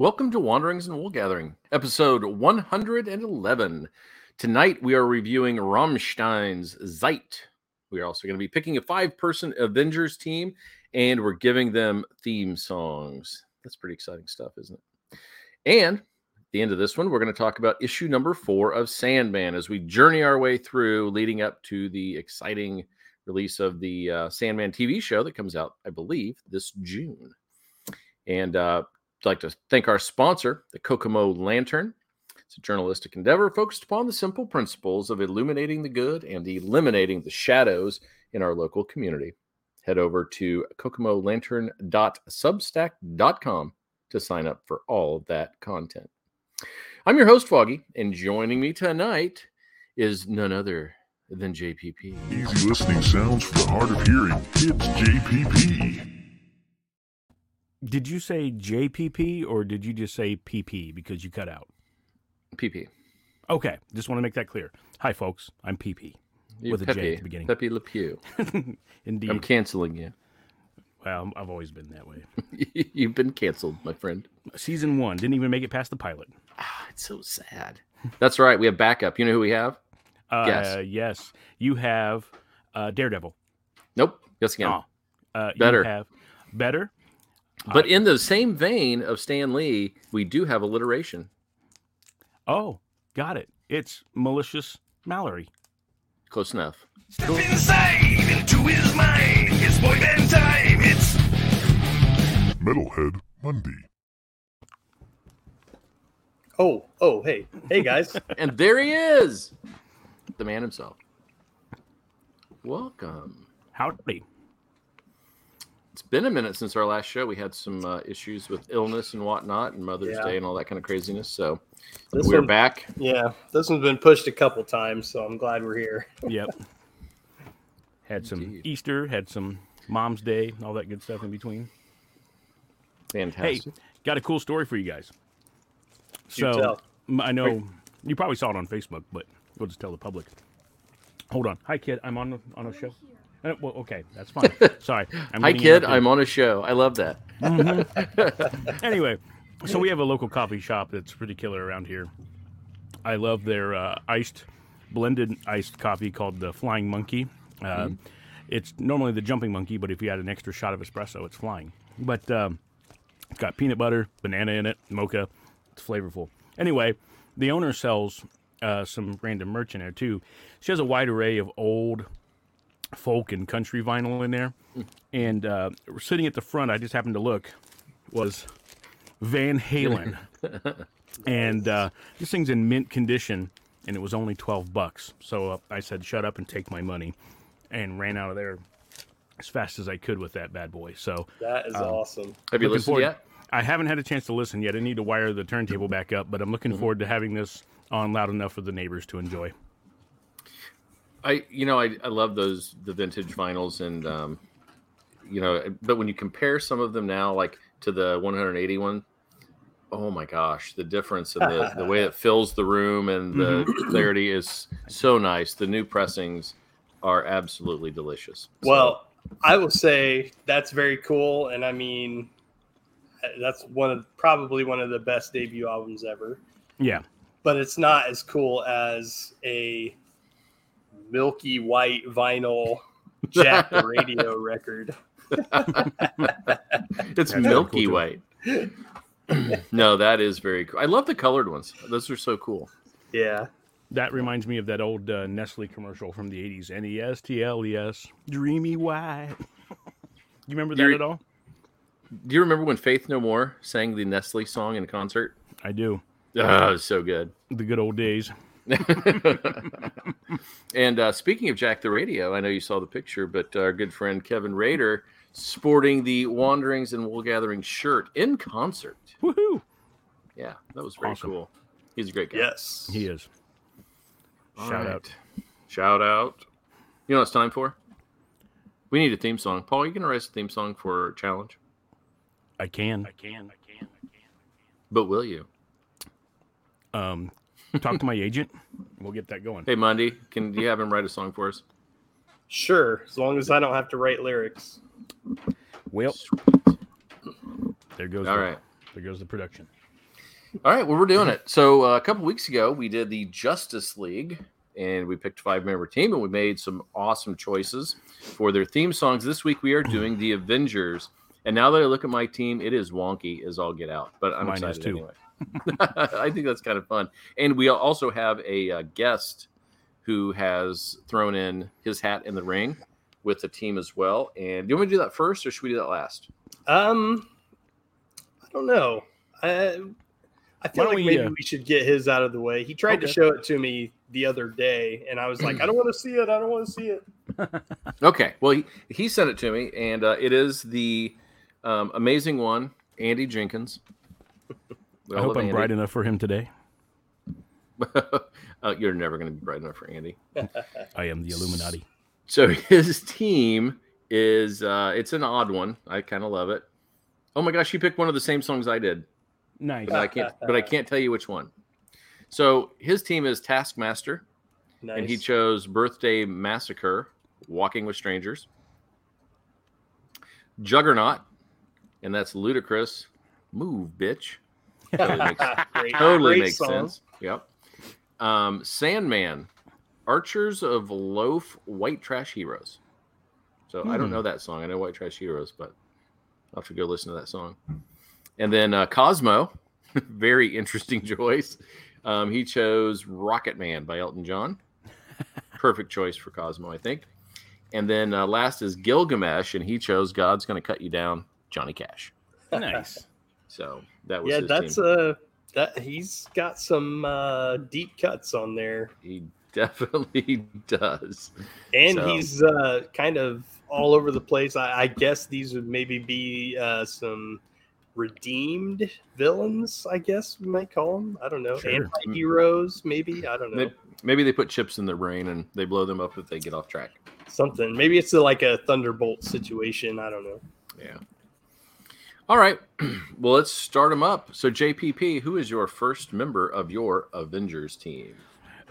Welcome to Wanderings and Wool Gathering, episode 111. Tonight we are reviewing Rammstein's Zeit. We are also going to be picking a five person Avengers team and we're giving them theme songs. That's pretty exciting stuff, isn't it? And at the end of this one, we're going to talk about issue number four of Sandman as we journey our way through leading up to the exciting release of the uh, Sandman TV show that comes out, I believe, this June. And uh, like to thank our sponsor, the Kokomo Lantern. It's a journalistic endeavor focused upon the simple principles of illuminating the good and eliminating the shadows in our local community. Head over to kokomolantern.substack.com to sign up for all of that content. I'm your host, Foggy, and joining me tonight is none other than JPP. Easy listening sounds for the hard of hearing. It's JPP. Did you say JPP or did you just say PP because you cut out? PP. Okay, just want to make that clear. Hi, folks. I'm PP You with a Pepe, J at the beginning. Pepe Le Pew. Indeed. I'm canceling you. well, I've always been that way. You've been canceled, my friend. Season one didn't even make it past the pilot. Ah, it's so sad. That's right. We have backup. You know who we have? Uh, Yes. Yes. You have uh, Daredevil. Nope. Guess again. Oh, uh, Better. You have better. But in the same vein of Stan Lee, we do have alliteration. Oh, got it. It's malicious Mallory. Close enough. Step inside into his mind. It's boy band time. It's Metalhead Monday. Oh, oh, hey, hey guys. And there he is, the man himself. Welcome. Howdy. It's been a minute since our last show. We had some uh, issues with illness and whatnot, and Mother's Yeah. Day and all that kind of craziness. So This we're one- back. yeah, this one's been pushed a couple times, so I'm glad we're here. Yep. Had some Indeed. Easter, had some Mom's Day, all that good stuff in between. Fantastic. Hey, Fantastic. got a cool story for you guys. Do So tell. m- I know you probably saw it on Facebook, but we'll just tell the public. Hold on, hi kid, I'm on on a show. Uh, well, okay, that's fine. Sorry, I'm Hi, kid. I'm on a show. I love that. anyway, so we have a local coffee shop that's pretty killer around here. I love their uh, iced, blended iced coffee called the Flying Monkey. Uh, It's normally the Jumping Monkey, but if you add an extra shot of espresso, it's flying. But um, it's got peanut butter, banana in it, mocha. It's flavorful. Anyway, the owner sells uh, some random merch in there too. She has a wide array of old folk and country vinyl in there. And uh, we're sitting at the front, I just happened to look, was Van Halen. and uh, this thing's in mint condition, and it was only 12 bucks. So uh, I said, shut up and take my money, and ran out of there as fast as I could with that bad boy. So That is awesome. Have you looking listened forward- yet? I haven't had a chance to listen yet. I need to wire the turntable back up, but I'm looking forward to having this on loud enough for the neighbors to enjoy. I you know I, I love those the vintage vinyls and um you know but when you compare some of them now like to the 181 oh my gosh the difference in the the way it fills the room and the clarity is so nice. The new pressings are absolutely delicious. So, Well, I will say that's very cool, and I mean, that's one of probably one of the best debut albums ever. Yeah, But it's not as cool as a milky white vinyl Jack the Radio record. it's pretty milky cool, white no that is very cool i love the colored ones those are so cool Yeah. that reminds me of that old uh, Nestle commercial from the '80s. N E S T L E S, dreamy white. you remember that You're- at all? do you remember when faith no more sang the nestle song in a concert I do. oh it was so good The good old days. and uh, speaking of Jack the Radio, I know you saw the picture, but our good friend Kevin Rader sporting the Wanderings and Wool Gathering shirt in concert. Woohoo! Yeah, that was very Awesome. cool. He's a great guy. Yes. He is. All Shout right. out. Shout out. You know what it's time for? We need a theme song. Paul, you going to write a theme song for our challenge? I can. I can. I can. But will you? Um, talk to my agent. We'll get that going. Hey, Monday, can you have him write a song for us? Sure, as long as I don't have to write lyrics. Well, there goes. All the, right. There goes the production. All right, well, we're doing it. So uh, a couple weeks ago, we did the Justice League, and we picked a five-member team, and we made some awesome choices for their theme songs. This week, we are doing the Avengers, and now that I look at my team, it is wonky as all get out. But I'm Mine excited too. anyway. I think that's kind of fun, and we also have a uh, guest who has thrown in his hat in the ring with the team as well. And do you want me to do that first, or should we do that last? Um, I don't know. I I feel like we, maybe uh, we should get his out of the way. He tried to show it to me the other day, and I was like, I don't want to see it. I don't want to see it. Okay. Well, he, he sent it to me, and uh, it is the um, amazing one, Andy Jenkins. We I hope I'm Andy. bright enough for him today. uh, you're never going to be bright enough for Andy. I am the Illuminati. So his team is uh, it's an odd one. I kind of love it. Oh my gosh, you picked one of the same songs I did, Nice. but I can't. but I can't tell you which one. So his team is Taskmaster, Nice. and he chose "Birthday Massacre," "Walking with Strangers," "Juggernaut," and that's Ludacris. Move, bitch. Totally makes, Great- totally great makes sense. Yep. Um, Sandman, Archers of Loaf, White Trash Heroes. So I don't Hmm. know that song. I know White Trash Heroes, but I'll have to go listen to that song. And then uh, Cosmo, very interesting choice. Um, he chose Rocket Man by Elton John. Perfect choice for Cosmo, I think. And then uh, last is Gilgamesh, and he chose God's Gonna Cut You Down, Johnny Cash. nice. So that was Yeah, that's team. uh that he's got some uh deep cuts on there. He definitely does. And So- he's uh kind of all over the place. I, I guess these would maybe be uh some redeemed villains, I guess we might call them. I don't know. Sure. Anti-heroes, maybe. I don't know. Maybe, maybe they put chips in their brain and they blow them up if they get off track. Something. Maybe it's a, like a thunderbolt situation. I don't know. Yeah. All right. Well, let's start them up. So, JPP, who is your first member of your Avengers team?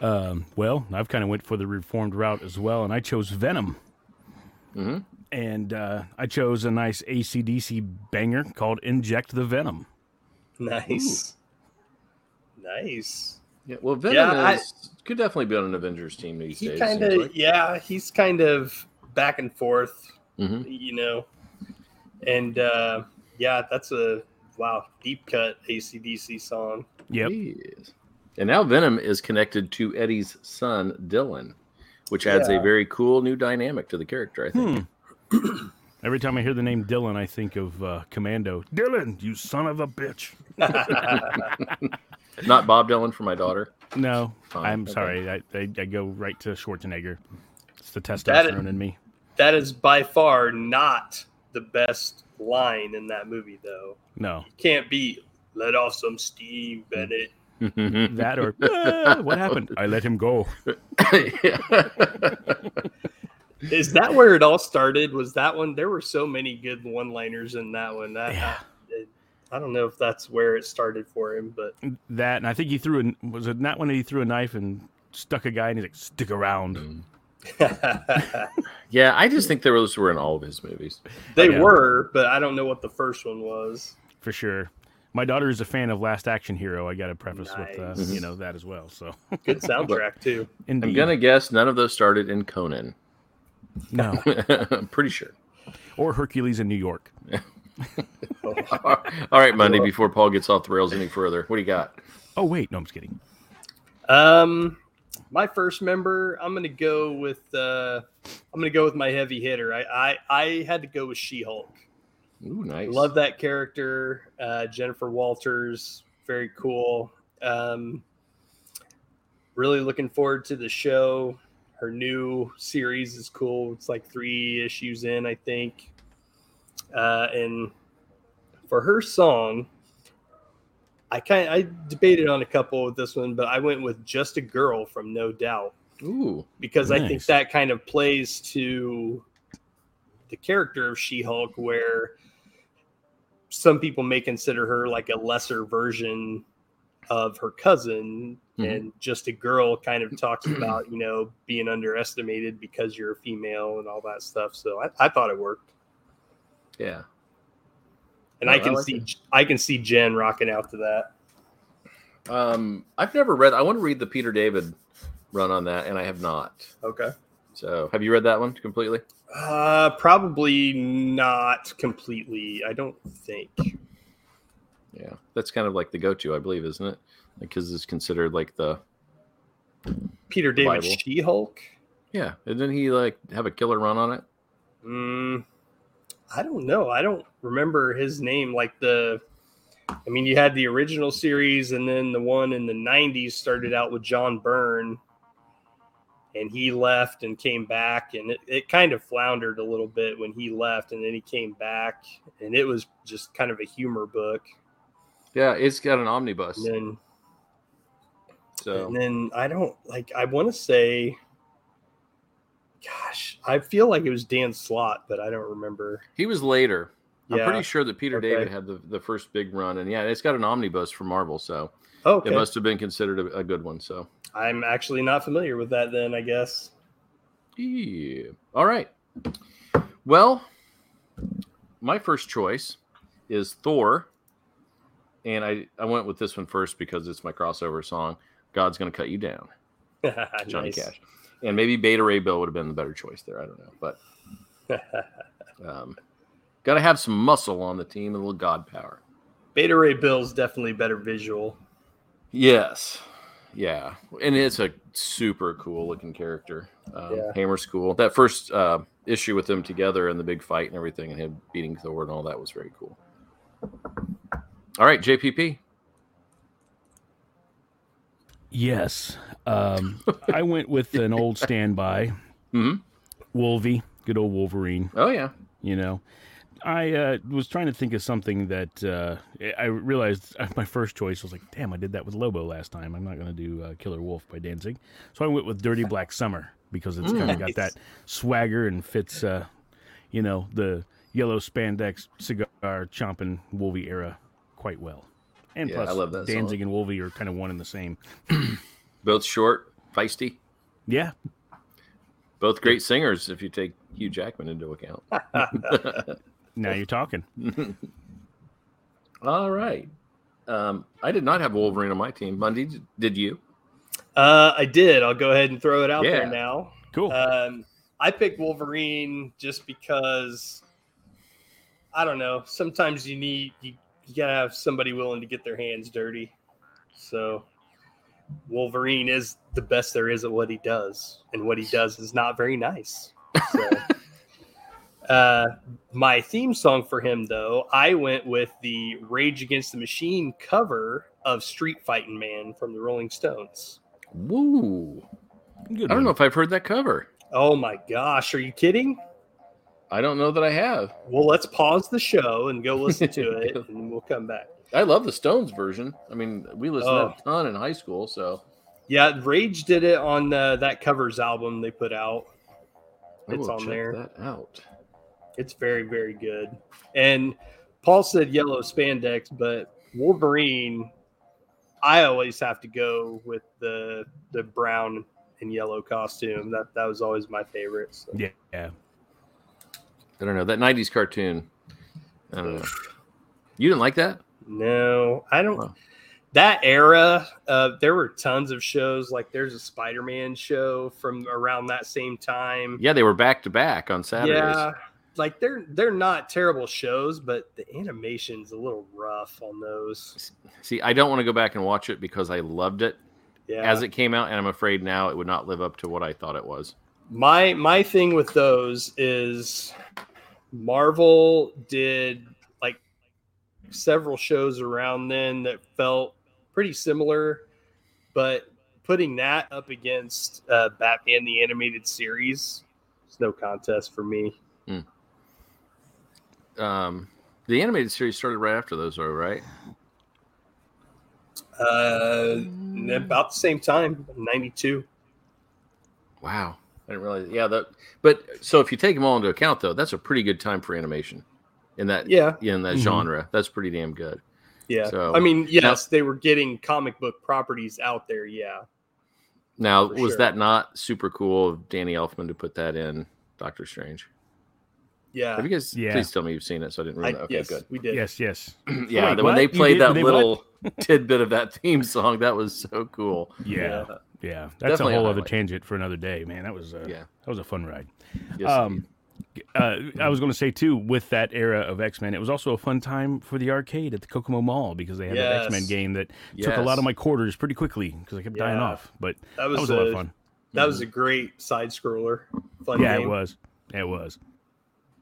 Um, well, I've kind of went for the reformed route as well, and I chose Venom. Mhm. And uh, I chose a nice ACDC banger called "Inject the Venom." Nice. Nice. Yeah. Well, Venom Yeah, I- could definitely be on an Avengers team these He days. Kind of, like. yeah, he's kind of back and forth, Mhm. you know. And uh, yeah, that's a wow, deep cut ACDC song. Yep. He is. And now Venom is connected to Eddie's son, Dylan, which adds a very cool new dynamic to the character, I think. Hmm. Every time I hear the name Dylan, I think of uh, Commando. Dylan, you son of a bitch. Not Bob Dylan for my daughter. No, Oh, I'm okay. sorry. I, I, I go right to Schwarzenegger. It's the That- testosterone in me. that is by far not the best line in that movie, though. No, Can't be let off some steam, Bennett. that or "Ah, what happened? I let him go. Is that where it all started? Was that one? There were so many good one-liners in that one. That, Yeah. I don't know if that's where it started for him, but That and I think he threw a was it not when he threw a knife and stuck a guy and he's like stick around. yeah, I just think those were in all of his movies. they Yeah. were, but I don't know what the first one was. for sure. My daughter is a fan of Last Action Hero. I got to preface with uh, Nice. you know that as well. So Good soundtrack too. indeed, I'm gonna guess none of those started in Conan. no I'm pretty sure. or Hercules in New York. All right, Monday. Before Paul gets off the rails any further, what do you got? Oh wait, no, I'm just kidding. Um, my first member, I'm gonna go with. Uh, I'm gonna go with my heavy hitter. I I, I had to go with She-Hulk. Ooh, nice. Love that character. Uh, Jennifer Walters, very cool. Um, really looking forward to the show. Her new series is cool. It's like three issues in, I think. Uh, and for her song, I kind I debated on a couple with this one, but I went with "Just a Girl" from No Doubt Ooh, because I think that kind of plays to the character of She-Hulk, where some people may consider her like a lesser version of her cousin, Mhm. and just a girl kind of talks about you know being underestimated because you're a female and all that stuff. So I, I thought it worked, yeah. And No, I I can like see it. I can see Jen rocking out to that. Um, I've never read. I want to read the Peter David run on that, and I have not. Okay. So, have you read that one completely? Uh, probably not completely. I don't think. Yeah, that's kind of like the go-to, I believe, isn't it? Because it's considered like the Peter David Bible. She Hulk. yeah. And then he like have a killer run on it. Mm, I don't know. I don't remember his name. Like the, I mean, you had the original series, and then the one in the '90s started out with John Byrne, and he left and came back, and it, it kind of floundered a little bit when he left, and then he came back, and it was just kind of a humor book. Yeah, it's got an omnibus. And then, So and then I don't like. I want to say. Gosh, I feel like it was Dan Slott, but I don't remember. he was later. I'm pretty sure that Peter Okay. David had the, the first big run, and yeah, it's got an omnibus for Marvel, so Okay. it must have been considered a, a good one. So I'm actually not familiar with that then, I guess. Yeah. All right. Well, my first choice is Thor. And I, I went with this one first because it's my crossover song. God's gonna cut you down, Johnny Nice. Cash. And maybe Beta Ray Bill would have been the better choice there. I don't know. But um, gotta have some muscle on the team a little god power. Beta Ray Bill's definitely better visual. Yes. Yeah. And it's a super cool looking character. Um, Yeah. Hammer's cool. That first uh, issue with them together and the big fight and everything and him beating Thor and all that was very cool. All right, JPP. Yes. Um, I went with an old standby, Mhm. Wolvie, good old Wolverine. Oh, yeah. You know, I uh, was trying to think of something that uh, I realized my first choice was like, damn, I did that with Lobo last time. I'm not going to do uh, Killer Wolf by Danzig. So I went with Dirty Black Summer because it's kind of got that swagger and fits, uh, you know, the yellow spandex cigar chomping Wolvie era quite well. And Yeah, plus, I love that song. Danzig and Wolvie are kind of one and the same. Both short, feisty, Yeah, both great singers if you take Hugh Jackman into account. now you're talking. All right. Um, I did not have Wolverine on my team. Monday, did- did you? Uh, I did. I'll go ahead and throw it out Yeah. there now. Cool. Um, I picked Wolverine just because I don't know. Sometimes you need you, you gotta have somebody willing to get their hands dirty. So Wolverine is the best there is at what he does, and what he does is not very nice. So, uh, my theme song for him, though, I went with the Rage Against the Machine cover of Street Fighting Man from the Rolling Stones. Woo. Good I don't one. know if I've heard that cover. Oh my gosh, are you kidding? I don't know that I have. Well, let's pause the show and go listen to it, and we'll come back. I love the Stones version. I mean, we listened Oh. to that a ton in high school, so Yeah, Rage did it on uh, that covers album they put out. I It's will on check there. that out. It's very, very good. And Paul said yellow spandex, but Wolverine, I always have to go with the the brown and yellow costume. That that was always my favorite. So. Yeah, yeah. I don't know that '90s cartoon. I don't know. You didn't like that? No, I don't. Wow. That era, uh, there were tons of shows. Like there's a Spider-Man show from around that same time. Yeah, they were back to back on Saturdays. Yeah, like they're they're not terrible shows, but the animation's a little rough on those. See, I don't want to go back and watch it because I loved it Yeah, as it came out, and I'm afraid now it would not live up to what I thought it was. my my thing with those is Marvel did several shows around then that felt pretty similar, but putting that up against uh, Batman the animated series, it's no contest for me. Um, the animated series started right after those, though, right? Uh, about the same time, ninety two. Wow, I didn't realize. Yeah, that. But so if you take them all into account, though, that's a pretty good time for animation in that Yeah, in that Mhm. genre. That's pretty damn good. yeah. So- I mean, yes, they were getting comic book properties out there. Yeah. Now, For was sure. that not super cool of Danny Elfman to put that in Doctor Strange? Yeah. Have you guys? Yeah. Please tell me you've seen it, so I didn't I, ruin it. Okay, yes, good. we did. Yes, yes. yeah, Wait, when they what? You played did- that they little tidbit of that theme song, that was so cool. Yeah, Yeah. yeah. That's Definitely a a whole other tangent for another day, man. That was uh, Yeah. that was a fun ride. Yes, Um, uh, I was going to say too, with that era of X Men, it was also a fun time for the arcade at the Kokomo Mall because they had that X Men game that took a lot of my quarters pretty quickly because I kept dying off. But That that was, was, a lot of fun. That was a great side scroller. Fun Yeah, game. it was. It was.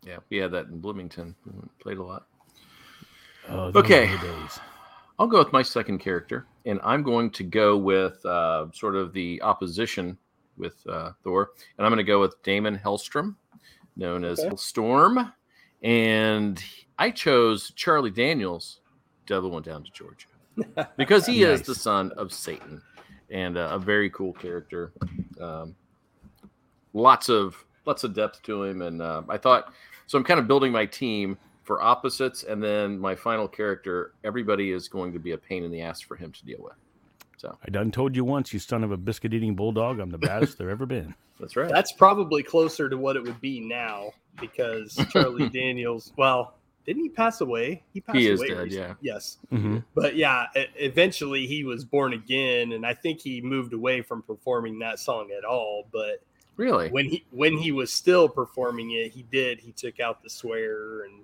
yeah, we had that in Bloomington. We Played a lot. Oh, Okay. days. I'll go with my second character, and I'm going to go with uh, sort of the opposition with uh, Thor, and I'm going to go with Daimon Hellstrom, known as Okay. Storm, and I chose Charlie Daniels, Devil Went Down to Georgia, because he is the son of Satan, and uh, a very cool character. Um, lots of lots of depth to him, and uh, I thought so. I'm kind of building my team for opposites, and then my final character. Everybody is going to be a pain in the ass for him to deal with. So I done told you once, you son of a biscuit eating bulldog, I'm the baddest there ever been. that's right. That's probably closer to what it would be now because Charlie Daniels, well, didn't he pass away? He passed He is away. dead, recently. yeah. Yes. hmm But yeah, eventually he was born again and I think he moved away from performing that song at all, but really. when he when he was still performing it, he did he took out the swear and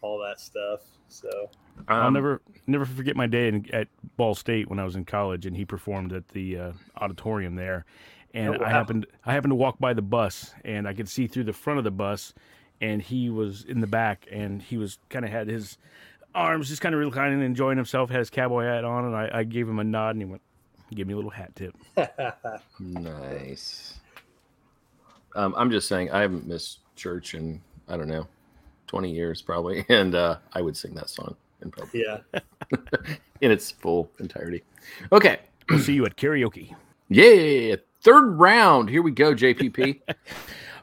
all that stuff. So I'll Um, never never forget my day in, at Ball State when I was in college and he performed at the uh, auditorium there. And Oh, wow. I happened I happened to walk by the bus and I could see through the front of the bus and he was in the back and he was kind of had his arms just kind of reclining and enjoying himself, had his cowboy hat on and I, I gave him a nod and he went he gave me a little hat tip. Nice. Um, I'm just saying, I haven't missed church and I don't know, 20 years probably, and uh, I would sing that song in public yeah. in its full entirety. Okay, We'll see you at karaoke. yeah, third round. Here we go, JPP.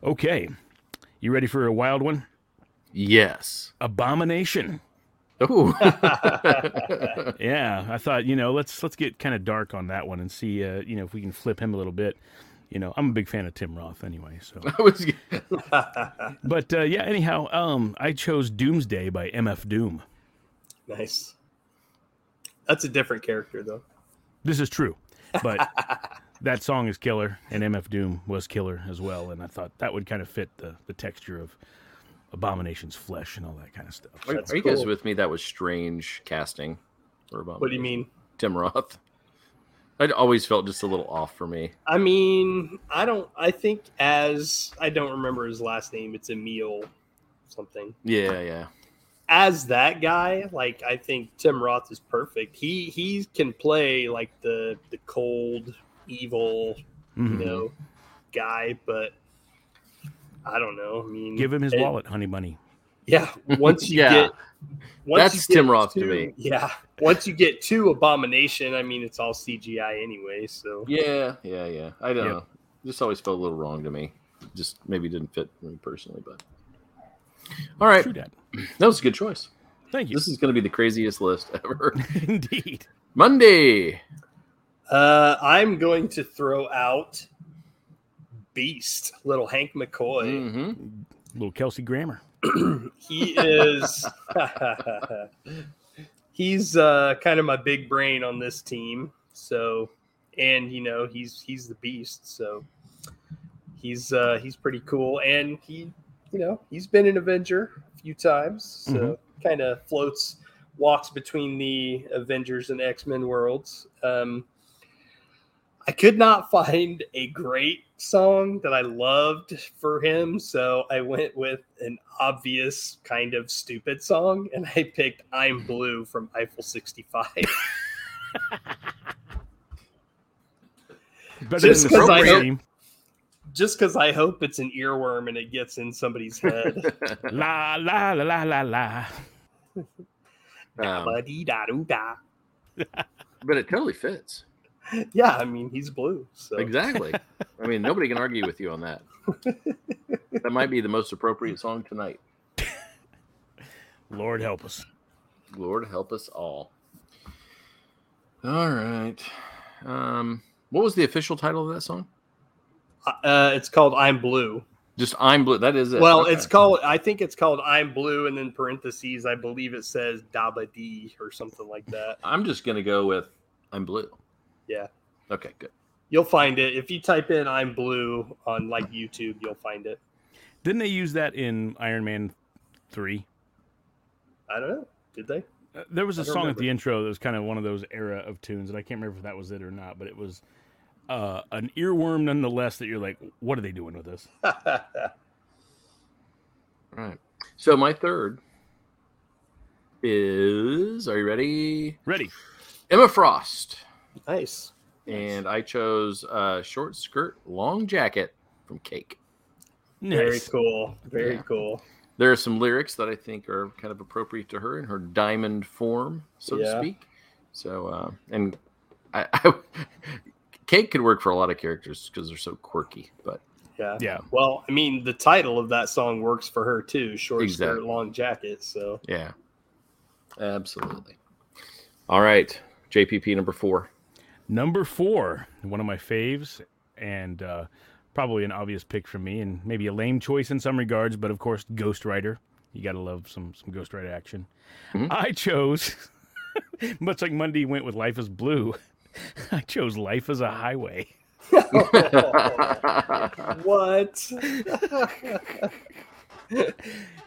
Okay. You ready for a wild one? yes. Abomination. Oh, Yeah, I thought you know let's let's get kind of dark on that one and see uh, you know if we can flip him a little bit. You know, I'm a big fan of Tim Roth anyway. So, I was. but uh, yeah, anyhow, um, I chose Doomsday by MF Doom. nice. That's a different character though. This is true, but that song is killer, and MF Doom was killer as well. And I thought that would kind of fit the the texture of Abomination's flesh and all that kind of stuff. Are, That's are you guys with me? That was strange casting. For What do you mean? Tim Roth. I'd always felt just a little off for me. I mean, I don't. I think as I don't remember his last name. It's Emil something. Yeah, yeah. As that guy, like I think Tim Roth is perfect. He he can play like the the cold, evil, Mhm. you know, guy. But I don't know. I mean, Give him his it- wallet, honey bunny. Yeah, once you Yeah. get once That's you get Tim Roth to to- me. Yeah, once you get to Abomination, I mean, it's all CGI anyway. So Yeah, yeah, yeah. I don't Yep. know. Just always felt a little wrong to me. Just maybe didn't fit me personally, but all right. True that. That was a good choice. Thank you. This is going to be the craziest list ever. Indeed. Monday. Uh, I'm going to throw out Beast, little Hank McCoy. hmm Little Kelsey Grammer. He is. he's uh, kind of my big brain on this team. So, and you know, he's he's the Beast. So, he's uh, he's pretty cool, and he, you know, he's been an Avenger a few times. So, kind of floats, walks between the Avengers and X Men worlds. Um, I could not find a great song that I loved for him, so I went with an obvious kind of stupid song, and I picked "I'm Blue" from Eiffel 65. Better Just than the 'cause I hope- Just because I hope it's an earworm and it gets in somebody's head. La la la la la la. Um, Ba-dee-da-doo-da. but it totally fits. yeah, I mean he's blue, so Exactly. I mean, nobody can argue with you on that. That might be the most appropriate song tonight. Lord help us. Lord help us all. All right. Um, what was the official title of that song? uh, it's called "I'm Blue." Just I'm blue. That is it. Well, Okay. it's called. I think it's called "I'm Blue," and then parentheses. I believe it says "Daba D" or something like that. I'm just gonna go with I'm blue. Yeah. Okay, good. You'll find it if you type in "I'm Blue" on like YouTube. You'll find it. Didn't they use that in Iron Man three? I don't know. Did they? Uh, there was a song remember. at the intro that was kind of one of those era of tunes, and I can't remember if that was it or not, but it was uh, an earworm nonetheless. That you're like, what are they doing with this? Right. So my third is are you ready? Ready? Emma Frost. Nice. And I chose uh short skirt, long jacket from Cake. Very Nice. cool. Very Yeah. cool. There are some lyrics that I think are kind of appropriate to her in her diamond form, so to Yeah. speak. So, uh, and I, I Cake could work for a lot of characters because they're so quirky. But Yeah. Yeah. Well, I mean, the title of that song works for her too. Short skirt, long jacket. So yeah, absolutely. All right, JPP number four. Number four, one of my faves, and uh, probably an obvious pick for me, and maybe a lame choice in some regards, but of course, Ghost Rider. You gotta love some some Ghost Rider action. Mhm. I chose, much like Monday went with Life is Blue. I chose Life as a Highway. what?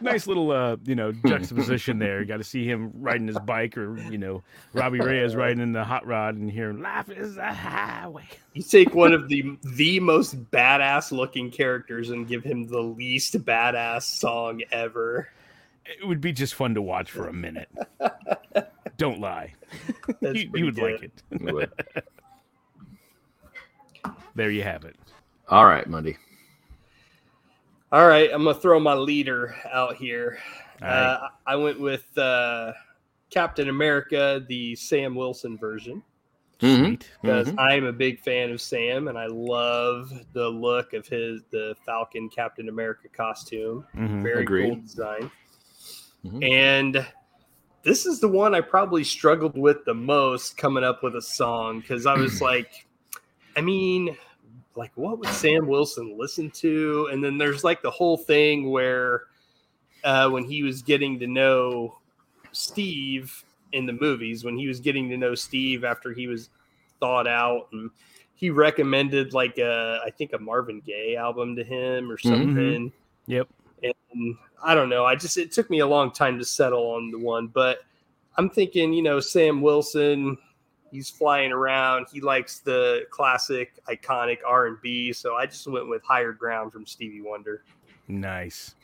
Nice little, uh, you know, juxtaposition there. You got to see him riding his bike, or you know, Robbie Reyes riding in the hot rod, and hearing "Life is a Highway." you take one of the the most badass looking characters and give him the least badass song ever. It would be just fun to watch for a minute. Don't lie. You, you would good. like it. Would. There you have it. All right, Monday. All right, I'm gonna throw my leader out here. All right. Uh, I went with uh, Captain America, the Sam Wilson version, Mhm. Sweet. because Mhm. I'm a big fan of Sam, and I love the look of his the Falcon Captain America costume. Mhm. Very Agreed. cool design. Mhm. And this is the one I probably struggled with the most coming up with a song because I was like, I mean, like, what would Sam Wilson listen to? And then there's like the whole thing where uh, when he was getting to know Steve in the movies, when he was getting to know Steve after he was thawed out and he recommended like a, I think a Marvin Gaye album to him or something Yep. and I don't know. I just it took me a long time to settle on the one, but I'm thinking, you know, Sam Wilson, he's flying around. He likes the classic, iconic R and B, so I just went with Higher Ground from Stevie Wonder. Nice.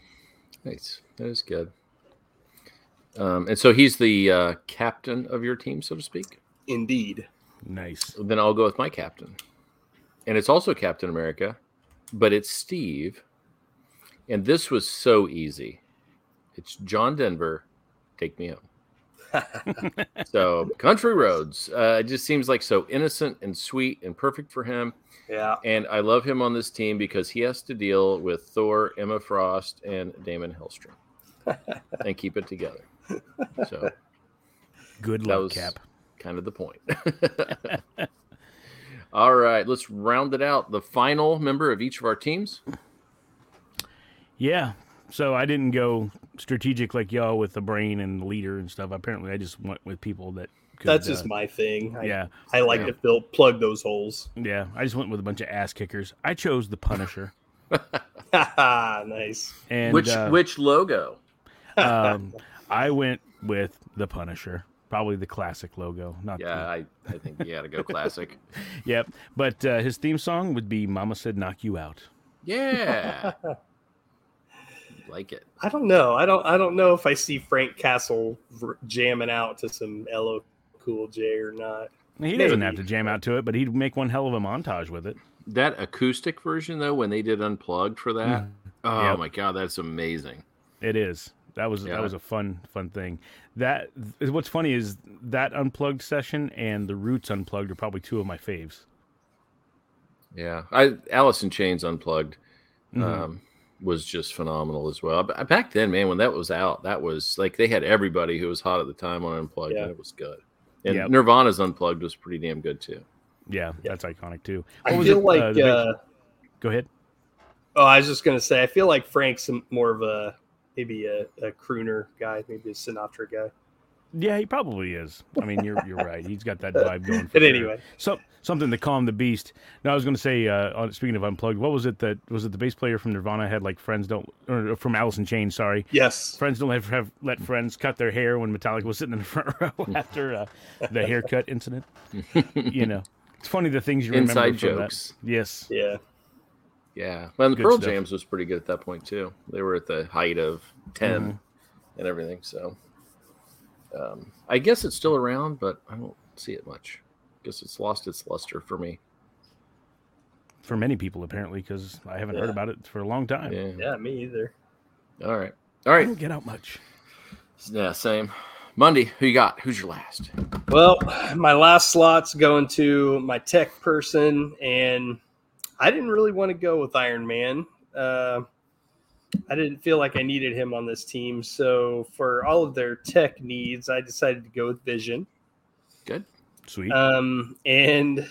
Nice. That is good. Um, and so he's the uh, captain of your team, so to speak. Indeed. Nice. Then I'll go with my captain, and it's also Captain America, but it's Steve. And this was so easy. It's John Denver. Take me home. so country roads. Uh, it just seems like so innocent and sweet and perfect for him. Yeah. And I love him on this team because he has to deal with Thor, Emma Frost, and Daimon Hellstrom, and keep it together. So Good That luck, was- Cap. kind of the point. All right, let's round it out. The final member of each of our teams. Yeah. So I didn't go strategic like y'all with the brain and the leader and stuff. Apparently, I just went with people that. Could, That's just uh, my thing. I, yeah, I like Yeah. to fill plug those holes. yeah. I just went with a bunch of ass kickers. I chose the Punisher, nice. and which uh, which logo? um, I went with the Punisher. Probably the classic logo. Not Yeah, I, I think you got to go classic. yep. But uh, his theme song would be "Mama Said Knock You Out." Yeah, like it. I don't know. I don't. I don't know if I see Frank Castle r- jamming out to some LL Cool J or not. He doesn't Maybe. have to jam out to it, but he'd make one hell of a montage with it. That acoustic version though, when they did unplugged for that, oh Mm. Yep. my god, that's amazing. It is. That was Yeah. that was a fun fun thing. That what's funny is that unplugged session and the Roots unplugged are probably two of my faves. Yeah, I Alice in Chains unplugged Mhm. um, was just phenomenal as well. But back then, man, when that was out, that was like they had everybody who was hot at the time on unplugged, Yeah. and it was good. And Yep. Nirvana's unplugged was pretty damn good too. yeah, that's iconic too. I What was feel it, like uh, uh, Go ahead. Oh, I was just gonna say, I feel like Frank's more of a maybe a, a crooner guy, maybe a Sinatra guy. Yeah, he probably is. I mean, you're you're right. He's got that vibe going. For But sure. anyway, So, something to calm the beast. Now, I was going to say. Uh, speaking of unplugged, what was it that was it the bass player from Nirvana had like friends don't or from Alice in Chains? Sorry, yes, friends don't have, have let friends cut their hair when Metallica was sitting in the front row after uh, the haircut incident. you know, it's funny the things you remember Inside from that. jokes. Yes, yeah, Yeah. Well, the Good Pearl stuff. Jams was pretty good at that point too. They were at the height of 10 Mm-hmm. and everything. So um, I guess it's still around, but I don't see it much. I guess it's lost its luster for me. for many people apparently because I haven't heard about it for a long time. Yeah. yeah, me either. All right. All right. I don't get out much. Yeah. Same. Monday. Who you got? Who's your last? Well, my last slot's going to my tech person, and I didn't really want to go with Iron Man. Uh, I didn't feel like I needed him on this team, so for all of their tech needs, I decided to go with Vision. Good. Sweet. Um, and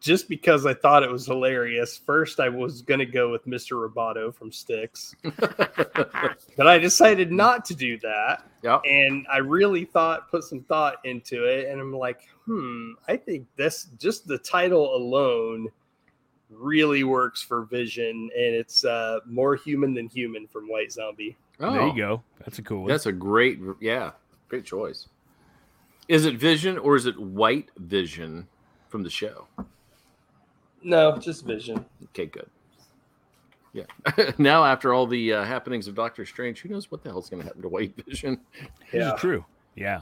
just because I thought it was hilarious, first I was going to go with Mr. Roboto from Styx, but I decided not to do that. yeah. And I really thought, put some thought into it. And I'm like, hmm, I think this, just the title alone really works for Vision. And it's uh, more human than human from White Zombie. Oh, there you go. That's a cool one. That's a great. Yeah. Great choice. Is it Vision or is it White Vision from the show? No, just Vision. Okay, good. Yeah. now, after all the uh, happenings of Doctor Strange, who knows what the hell's going to happen to White Vision? This Yeah. is true. Yeah.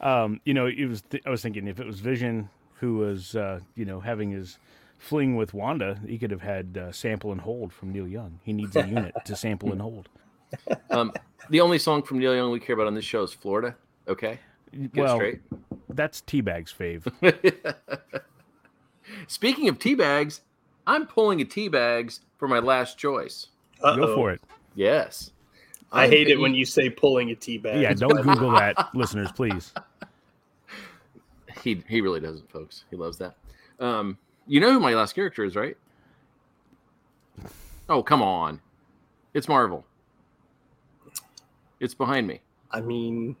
um, you know, it was. Th- I was thinking if it was Vision who was, uh, you know, having his fling with Wanda, he could have had uh, sample and hold from Neil Young. He needs a unit to sample and hold. Um, the only song from Neil Young we care about on this show is Florida. Okay. Get well, straight. that's Teabag's fave. Speaking of Teabags, I'm pulling a Teabags for my last choice. Go for it. Yes. I I'm hate it when you say pulling a teabag. Yeah, don't Google that, listeners, please. He he really doesn't, folks. He loves that. Um, you know who my last character is, right? Oh, come on. It's Marvel. It's behind me. I mean,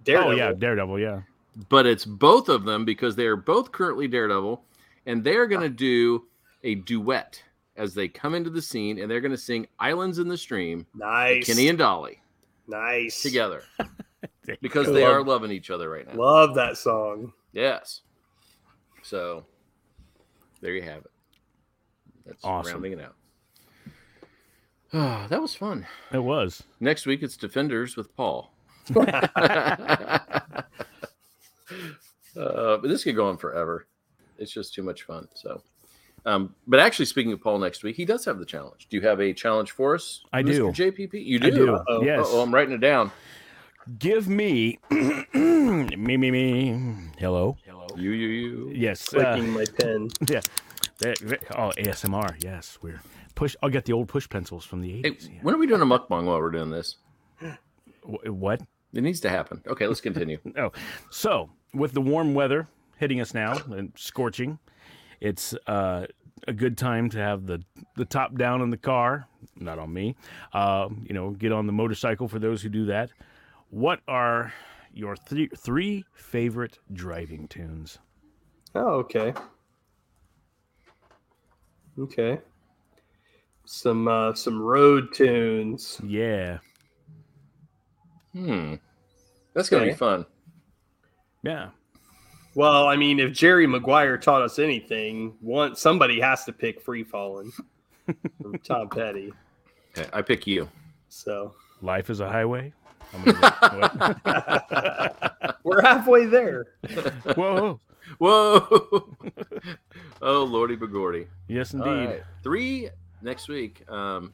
Oh Daredevil. yeah, Daredevil. Yeah. But it's both of them because they are both currently Daredevil, and they're going to ah. do a duet as they come into the scene, and they're going to sing "Islands in the Stream." nice. Kenny and Dolly nice. together because I they are loving each other right now. Love that song. Yes. So there you have it. That's Awesome. rounding it out. Ah, that was fun. It was. Next week it's Defenders with Paul. Uh, but this could go on forever. It's just too much fun. So, um, but actually, speaking of Paul, next week he does have the challenge. Do you have a challenge for us? I Mr. do. JPP, you do. I do. Uh-oh. Yes. Oh, I'm writing it down. Give me me me me. Hello. Hello. You, you, you. Yes. uh, Clicking my pen. yeah. That- that- oh, ASMR. Yes, we're push. I'll get the old push pencils from the Hey, eighties. when are we doing a mukbang while we're doing this? What? It needs to happen. Okay, let's continue. Oh, so with the warm weather hitting us now and scorching, it's uh, a good time to have the the top down in the car. Not on me. Uh, you know, get on the motorcycle for those who do that. What are your three three favorite driving tunes? Oh, okay. Okay. Some uh some road tunes. Yeah, Hmm. That's gonna be fun. yeah. Well, I mean, if Jerry Maguire taught us anything, one somebody has to pick Free Falling from Tom Petty. Okay, I pick you. So Life is a highway. I'm gonna- what? we're halfway there. Whoa! Whoa! oh, lordy begordy. Yes, indeed. right. Three next week. Um,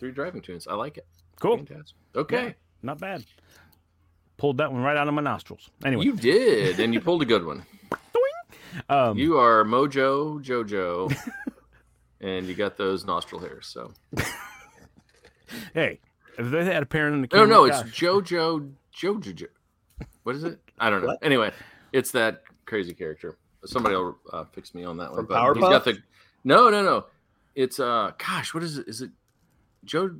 three driving tunes. I like it. Cool. Fantastic. Okay. Yeah, not bad. Pulled that one right out of my nostrils. Anyway, You did, and you pulled a good one. um, You are Mojo Jojo, and you got those nostril hairs. So hey, if they had a parent in the no, camera, no, it's gosh. Jojo Jojo. What is it? I don't know. What? Anyway, it's that crazy character. Somebody will uh, fix me on that one. From but he's got the no, no, no. It's uh, gosh, what is it? Is it Joe?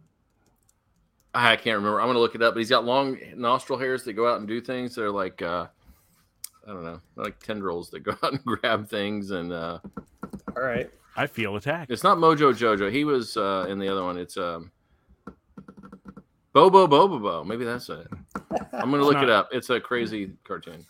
I can't remember. I'm gonna look it up. But he's got long nostril hairs that go out and do things. They're like uh, I don't know, like tendrils that go out and grab things. And uh, All right. I feel attacked. it's not Mojo Jojo. He was uh, in the other one. It's um, Bobo Bobo Bo. Maybe that's it. I'm gonna look it up. It's a crazy cartoon.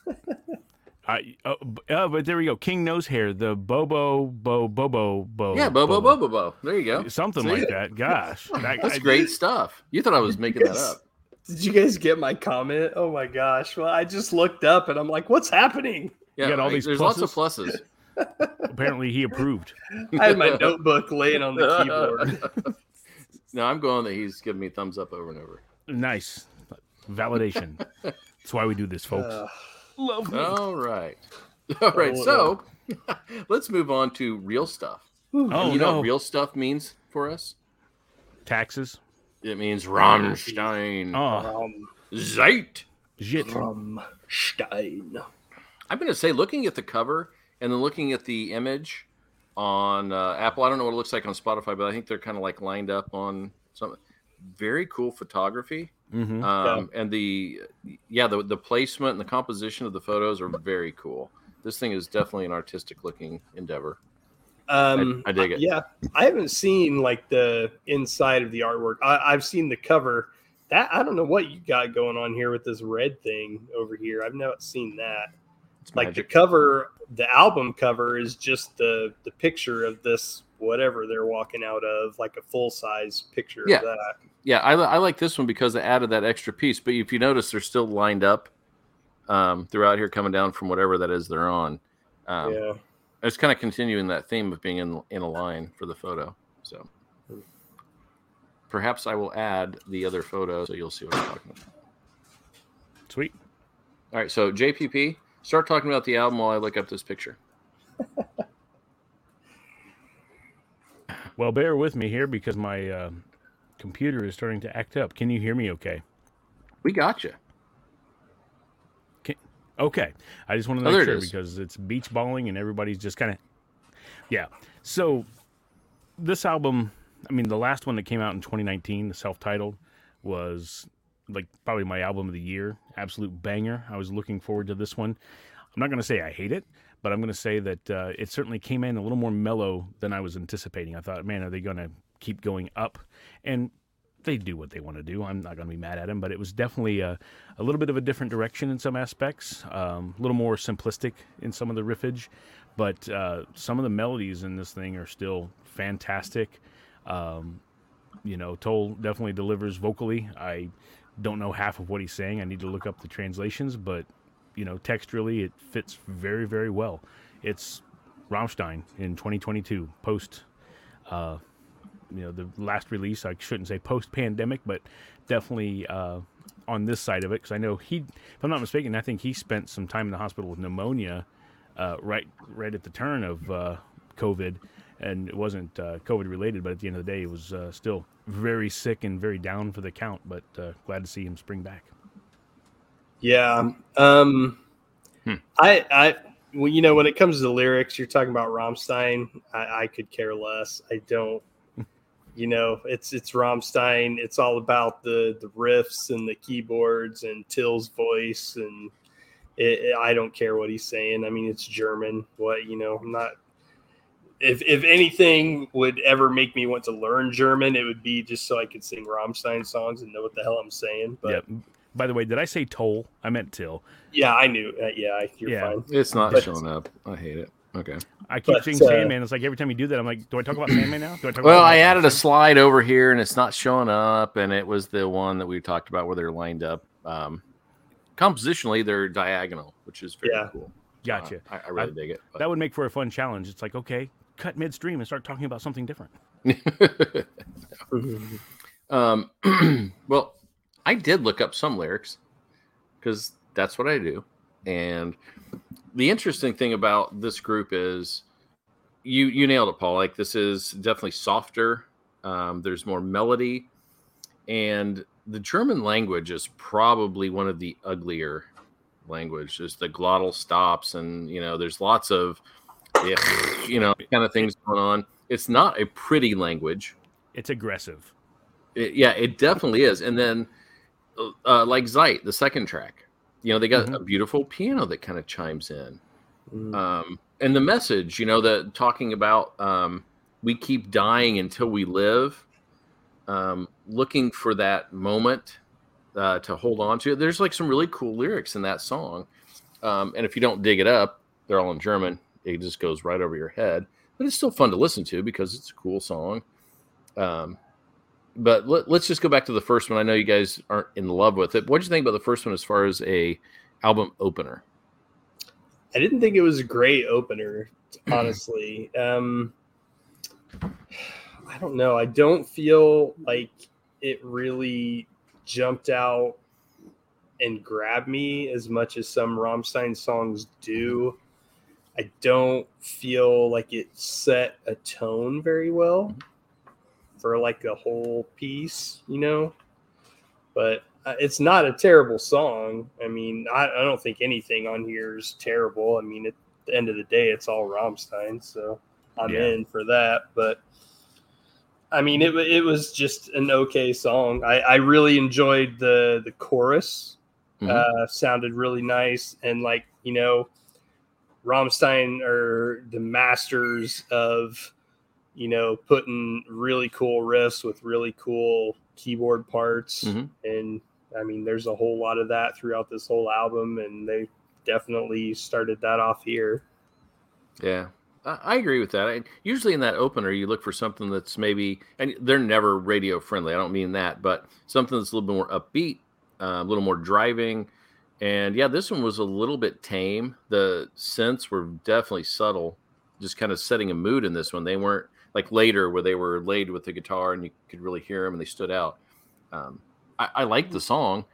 I, uh, uh, but there we go. King Nose Hair, the Bobo Bo Bobo Bo. Yeah, Bobo Bobo Bo. There you go. Something See? like that. Gosh, that, That's I- great stuff. You thought I was making that up. Did you guys get my comment? Oh my gosh. Well, I just looked up and I'm like, what's happening? Yeah, got all right. these there's lots of pluses. Apparently, he approved. I had my notebook laying on the keyboard. no, I'm going that he's giving me thumbs up over and over. Nice validation. That's why we do this, folks. Uh, Lovely. All right. All right. So let's move on to real stuff. oh you know what real stuff means for us? taxes. It means Rammstein. Oh, um, Zeit. shit. from Stein. I'm going to say, looking at the cover and then looking at the image on uh, Apple, I don't know what it looks like on Spotify, but I think they're kind of like lined up on something. Very cool photography. hmm Um, And the, yeah, the, the placement and the composition of the photos are very cool. This thing is definitely an artistic looking endeavor. Um, I dig it. Yeah, I haven't seen like the inside of the artwork. I, I've seen the cover. That I don't know what you got going on here with this red thing over here. I've not seen that. It's Like magic. the cover, the album cover is just the the picture of this whatever they're walking out of, like a full size picture Yeah. of that. Yeah, I, I like this one because they added that extra piece. But if you notice, they're still lined up um, throughout here, coming down from whatever that is they're on. Um, yeah. It's kind of continuing that theme of being in in a line for the photo. So perhaps I will add the other photo so you'll see what I'm talking about. Sweet. All right, so JPP, start talking about the album while I look up this picture. Well, bear with me here because my uh, computer is starting to act up. Can you hear me? Okay. We got you. Okay. I just want to Oh, make it sure is. because it's beach balling and everybody's just kind of. Yeah. So this album, I mean, the last one that came out in 2019, the self titled, was like probably my album of the year. Absolute banger. I was looking forward to this one. I'm not going to say I hate it, but I'm going to say that uh, it certainly came in a little more mellow than I was anticipating. I thought, man, are they going to keep going up? And they do what they want to do. I'm not going to be mad at them, but it was definitely a, a little bit of a different direction in some aspects, um, a little more simplistic in some of the riffage, but uh, some of the melodies in this thing are still fantastic. Um, you know, Toll definitely delivers vocally. I don't know half of what he's saying. I need to look up the translations, but you know, texturally, it fits very, very well. It's Rammstein in 2022, post uh, you know the last release i shouldn't say post pandemic but definitely uh, on this side of it because i know he if i'm not mistaken i think he spent some time in the hospital with pneumonia uh, right right at the turn of uh, covid and it wasn't uh, covid related but at the end of the day it was uh, still very sick and very down for the count but uh, glad to see him spring back Yeah. Um, Hmm. I, I, well, you know, when it comes to the lyrics, you're talking about Rammstein. I, I could care less. I don't. You know, it's it's Rammstein. It's all about the the riffs and the keyboards and Till's voice, and it, it- I don't care what he's saying. I mean, it's German. What you know, I'm not. If if anything would ever make me want to learn German, it would be just so I could sing Rammstein songs and know what the hell I'm saying. But yeah by the way did i say toll i meant till yeah, I knew. Uh, yeah, you're Yeah. fine. It's not But- showing up. I hate it. Okay. i keep But, saying uh, sandman it's like every time you do that i'm like do i talk about sandman now do i talk Well, about I added a slide over here and it's not showing up, and it was the one that we talked about where they're lined up. Um, compositionally, they're diagonal, which is very Yeah. cool. gotcha Uh, I, I really dig it. but- That would make for a fun challenge. It's like, okay, cut midstream and start talking about something different. um, well, I did look up some lyrics because that's what I do. And the interesting thing about this group is you you nailed it, Paul. Like this is definitely softer. Um, there's more melody, and the German language is probably one of the uglier language. There's the glottal stops, and you know, there's lots of you know kind of things going on. it's not a pretty language. It's aggressive. It- yeah, it definitely is. And then, uh, uh, like Zeit, the second track, you know, they got Mhm. a beautiful piano that kind of chimes in. Mm. Um, and the message, you know, that talking about um, we keep dying until we live, um, looking for that moment uh, to hold on to. There's like some really cool lyrics in that song. Um, and if you don't dig it up, they're all in German. It just goes right over your head. But it's still fun to listen to because it's a cool song. Um, but let, us just go back to the first one. I know you guys aren't in love with it. What do you think about the first one as far as a album opener? I didn't think it was a great opener, honestly. Um, I don't know. I don't feel like it really jumped out and grabbed me as much as some Rammstein songs do. I don't feel like it set a tone very well for like the whole piece, you know. But uh, it's not a terrible song. I mean, I, I don't think anything on here is terrible. I mean, at the end of the day, it's all Rammstein, so I'm Yeah. in for that. But I mean, it it was just an okay song. I, I really enjoyed the the chorus. Mhm. Uh, sounded really nice, and like you know, Rammstein are the masters of you know putting really cool riffs with really cool keyboard parts Mhm. and i mean there's a whole lot of that throughout this whole album and they definitely started that off here Yeah, I, I agree with that. I, usually in that opener, you look for something that's maybe, and they're never radio friendly. I don't mean that, but something that's a little bit more upbeat, uh, a little more driving. And yeah, this one was a little bit tame. The synths were definitely subtle, just kind of setting a mood in this one. They weren't like later where they were laid with the guitar and you could really hear them and they stood out. Um, I, I like the song.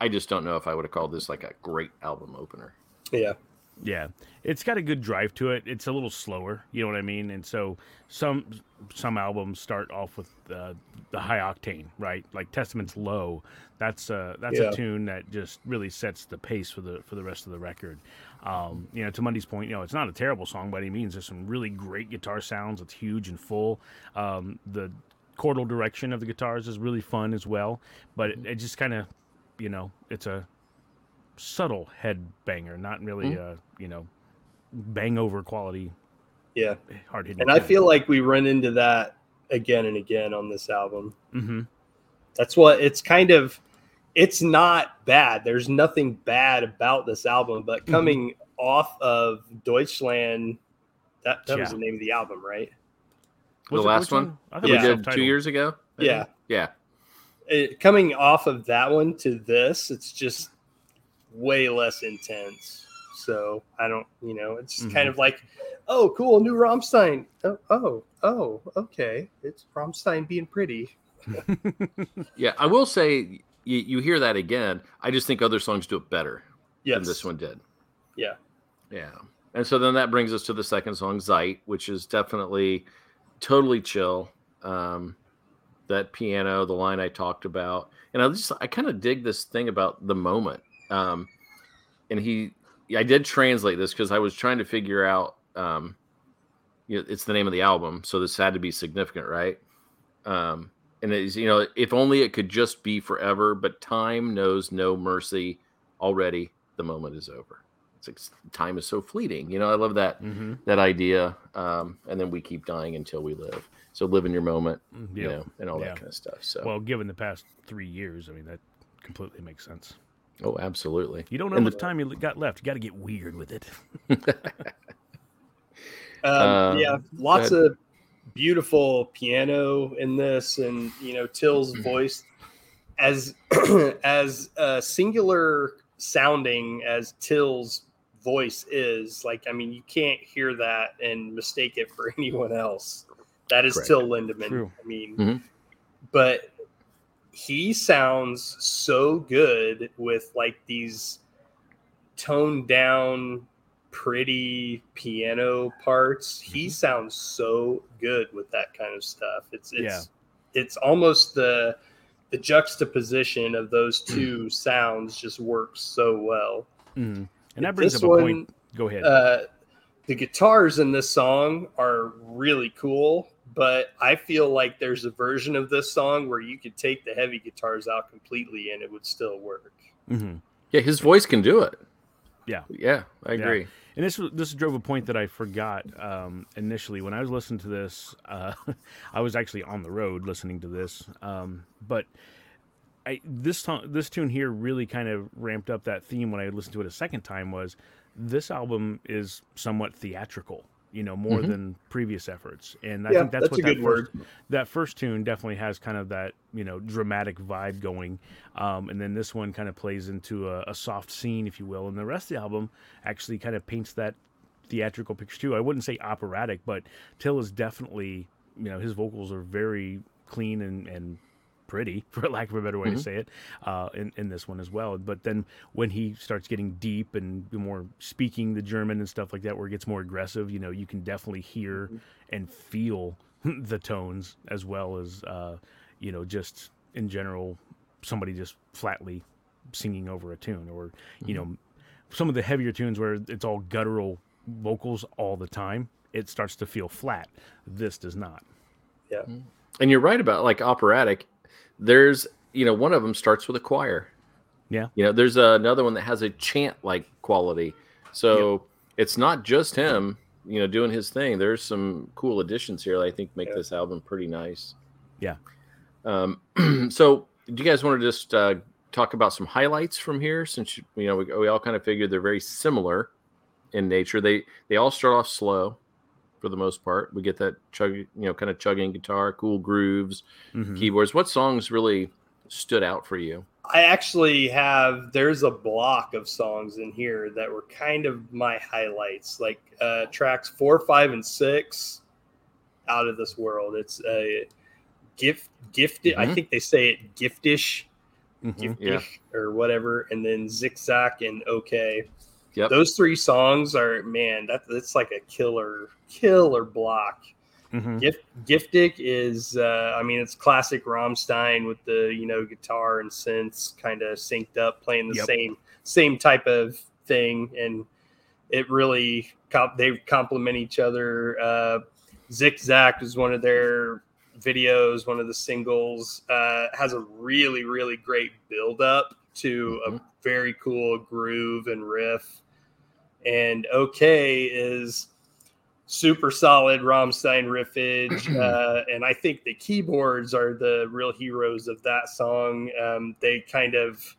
I just don't know if I would have called this like a great album opener. yeah Yeah, it's got a good drive to it. It's a little slower, you know what I mean. And so some some albums start off with uh, the high octane, right? Like Testament's low. That's uh, that's Yeah. a tune that just really sets the pace for the for the rest of the record. Um, you know, to Monday's point, you know, it's not a terrible song by any means. There's some really great guitar sounds. It's huge and full. Um, the chordal direction of the guitars is really fun as well. But it, it just kind of, you know, it's a subtle head banger, not really a you know, bang over quality yeah hard hitting. and i feel like we run into that again and again on this album hmm that's what it's kind of it's not bad there's nothing bad about this album but Mm-hmm. coming off of deutschland that, that was the name of the album right The last one? I thought Yeah. we did two years ago. I Yeah. Yeah. it, coming off of that one to this, it's just way less intense. So I don't, you know, it's Mhm. kind of like, oh, cool, new Rammstein. Oh, oh, oh, okay, it's Rammstein being pretty. Yeah, I will say you, you hear that again. I just think other songs do it better Yes, than this one did. Yeah. Yeah. And so then that brings us to the second song, Zeit, which is definitely totally chill. Um, that piano, the line I talked about. And I just, I kind of dig this thing about the moment. Um, and he, I did translate this because I was trying to figure out, um, you know, it's the name of the album. So this had to be significant, right? Um, and it's, you know, if only it could just be forever, but time knows no mercy. Already the moment is over. It's like time is so fleeting. You know, I love that hmm that idea. Um, and then we keep dying until we live. So live in your moment, you Yeah. know, and all Yeah. that kind of stuff. So, Well, given the past three years, I mean that completely makes sense. Oh, absolutely. You don't know how the- much time you got left. You got to get weird with it. Um, Uh, yeah, lots of beautiful piano in this, and you know, Till's voice as as uh, singular sounding as Till's voice is. Like, I mean, you can't hear that and mistake it for anyone else. That is Correct. Till Lindemann. True. I mean, Mhm. but he sounds so good with like these toned down pretty piano parts he sounds so good with that kind of stuff it's it's Yeah. it's almost the the juxtaposition of those two sounds just works so well Mhm. And that brings up a one, point. Go ahead. uh the guitars in this song are really cool, but I feel like there's a version of this song where you could take the heavy guitars out completely and it would still work. hmm Yeah, his voice can do it. Yeah. Yeah, I Yeah. agree. And this this drove a point that I forgot um, initially when I was listening to this. Uh, I was actually on the road listening to this, um, but I this to- this tune here really kind of ramped up that theme when I listened to it a second time. Was this album is somewhat theatrical, you know, more than previous efforts, and I Yeah, think that's, that's what that first, word. that first tune definitely has kind of that you know dramatic vibe going. Um, and then this one kind of plays into a, a soft scene if you will. And the rest of the album actually kind of paints that theatrical picture too. I wouldn't say operatic but till is definitely you know his vocals are very clean and, and pretty for lack of a better way to say it uh, in, in this one as well. But then when he starts getting deep and more speaking the german and stuff like that where it gets more aggressive you know you can definitely hear and feel the tones as well as uh, you know just in general somebody just flatly singing over a tune or you know some of the heavier tunes where it's all guttural vocals all the time it starts to feel flat. This does not. Yeah. And you're right about like operatic. There's, you know, one of them starts with a choir. Yeah. You know, there's another one that has a chant like quality. So it's not just him, you know, doing his thing. There's some cool additions here that I think make this album pretty nice. Yeah. Um, so do you guys want to just uh, talk about some highlights from here since you know we, we all kind of figured they're very similar in nature. They they all start off slow for the most part. We get that chug, you know, kind of chugging guitar, cool grooves, Mhm. keyboards. What songs really stood out for you? I actually have there's a block of songs in here that were kind of my highlights, like uh, tracks four, five, and six. Out of this world, it's a gift, gifted. I Mhm. think they say it giftish, Mhm. giftish, Yeah. or whatever, and then zigzag and okay. Yep. Those three songs are man, that that's like a killer, killer block. Mhm. Gift Giftic is uh I mean it's classic Rammstein with the you know guitar and synths kind of synced up playing the Yep. same same type of thing and it really they complement each other uh Zigzag is one of their videos one of the singles uh has a really really great build up to Mhm. a very cool groove and riff and okay is super solid Rammstein riffage, uh, and I think the keyboards are the real heroes of that song. Um, they kind of